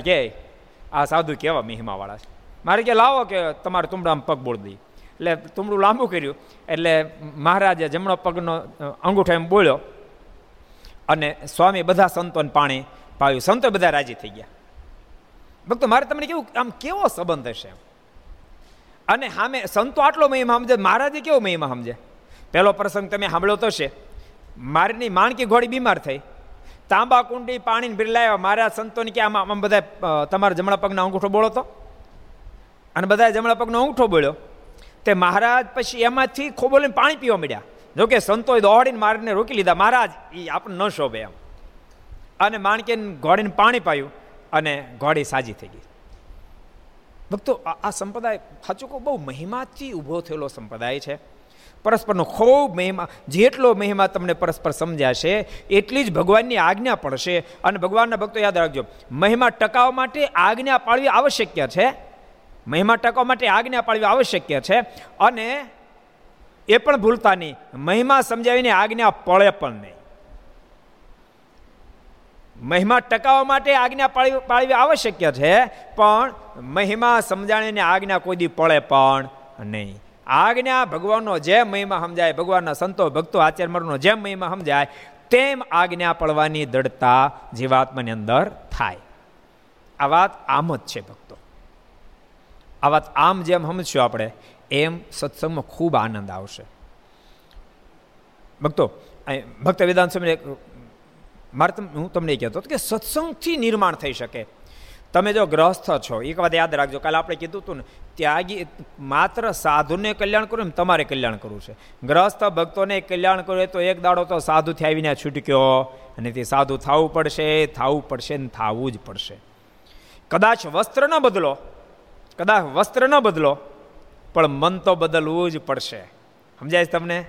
કે આ સાધુ કેવા મહિમા વાળા છે. મારે કે લાવો કે તમારે તુમડામાં પગ બોળ દઈ એટલે તુમડું લાંબુ કર્યું. એટલે મહારાજે જમણો પગનો અંગૂઠો એમ બોલ્યો અને સ્વામી બધા સંતોને પાણી પાયું. સંતો બધા રાજી થઈ ગયા. ભક્તો, મારે તમને કેવું, આમ કેવો સંબંધ હશે અને સામે સંતો આટલો મહિમા સમજે, મહારાજે કેવો મહિમા સમજે? પહેલો પ્રસંગ તમે સાંભળ્યો તો છે, મારીની માણકી ઘોડી બીમાર થઈ. તાંબા કુંડી પાણીને બિરલાયો. મારા સંતોને કે આમાં આમ બધા તમારા જમણા પગનો અંગૂઠો બોળો તો? અને બધા જમણા પગનો અંગૂઠો બોળ્યો. તે મહારાજ પછી એમાંથી ખોબોલીને પાણી પીવા મળ્યા જોકે સંતોએ દોડીને મારીને રોકી લીધા. મહારાજ એ આપણને ન શોભે એમ. અને માણકીને ઘોડીને પાણી પાયું અને ઘોડી સાજી થઈ ગઈ. ભક્તો આ સંપ્રદાય સાચું કહું, બહુ મહિમાથી ઊભો થયેલો સંપ્રદાય છે. પરસ્પરનો ખૂબ મહિમા, જેટલો મહિમા તમને પરસ્પર સમજાશે, એટલી જ ભગવાનની આજ્ઞા પડશે. અને ભગવાનના ભક્તો યાદ રાખજો, મહિમા ટકાવવા માટે આજ્ઞા પાળવી આવશ્યક છે. મહિમા ટકાવવા માટે આજ્ઞા પાળવી આવશ્યક છે. અને એ પણ ભૂલતા નહીં, મહિમા સમજાવીને આજ્ઞા પળે પણ નહીં. મહિમા ટકાવવા માટે આજ્ઞા પાળવી પાળવી આવશ્યક છે, પણ મહિમા સમજાણીને આજ્ઞા કોઈ દી પડે પણ નહીં. આજ્ઞા ભગવાનનો જેમ મહિમા સમજાય, ભગવાનના સંતો, ભક્તો, આચાર્યમરનો જેમ મહિમા સમજાય, તેમ આજ્ઞા પડવાની દડતા જીવાત્માની અંદર થાય. આ વાત આમ જ છે ભક્તો. આ વાત આમ જેમ સમજશું આપણે, એમ સત્સંગમાં ખૂબ આનંદ આવશે. ભક્તો ભક્ત વેદાંત સ્વામી મારે હું તમને કહેતો કે સત્સંગથી નિર્માણ થઈ શકે. તમે જો ગ્રહસ્થ છો, એક વાત યાદ રાખજો, કાલે આપણે કીધું હતું ને, ત્યાગી, માત્ર સાધુને કલ્યાણ કરવું ને તમારે કલ્યાણ કરવું છે. ગ્રહસ્થ ભક્તોને કલ્યાણ કરવું તો એક દાડો તો સાધુથી આવીને છૂટક્યો. અને તે સાધુ થવું પડશે થવું પડશે ને થવું જ પડશે. કદાચ વસ્ત્ર ન બદલો, કદાચ વસ્ત્ર ન બદલો, પણ મન તો બદલવું જ પડશે. સમજાય તમને?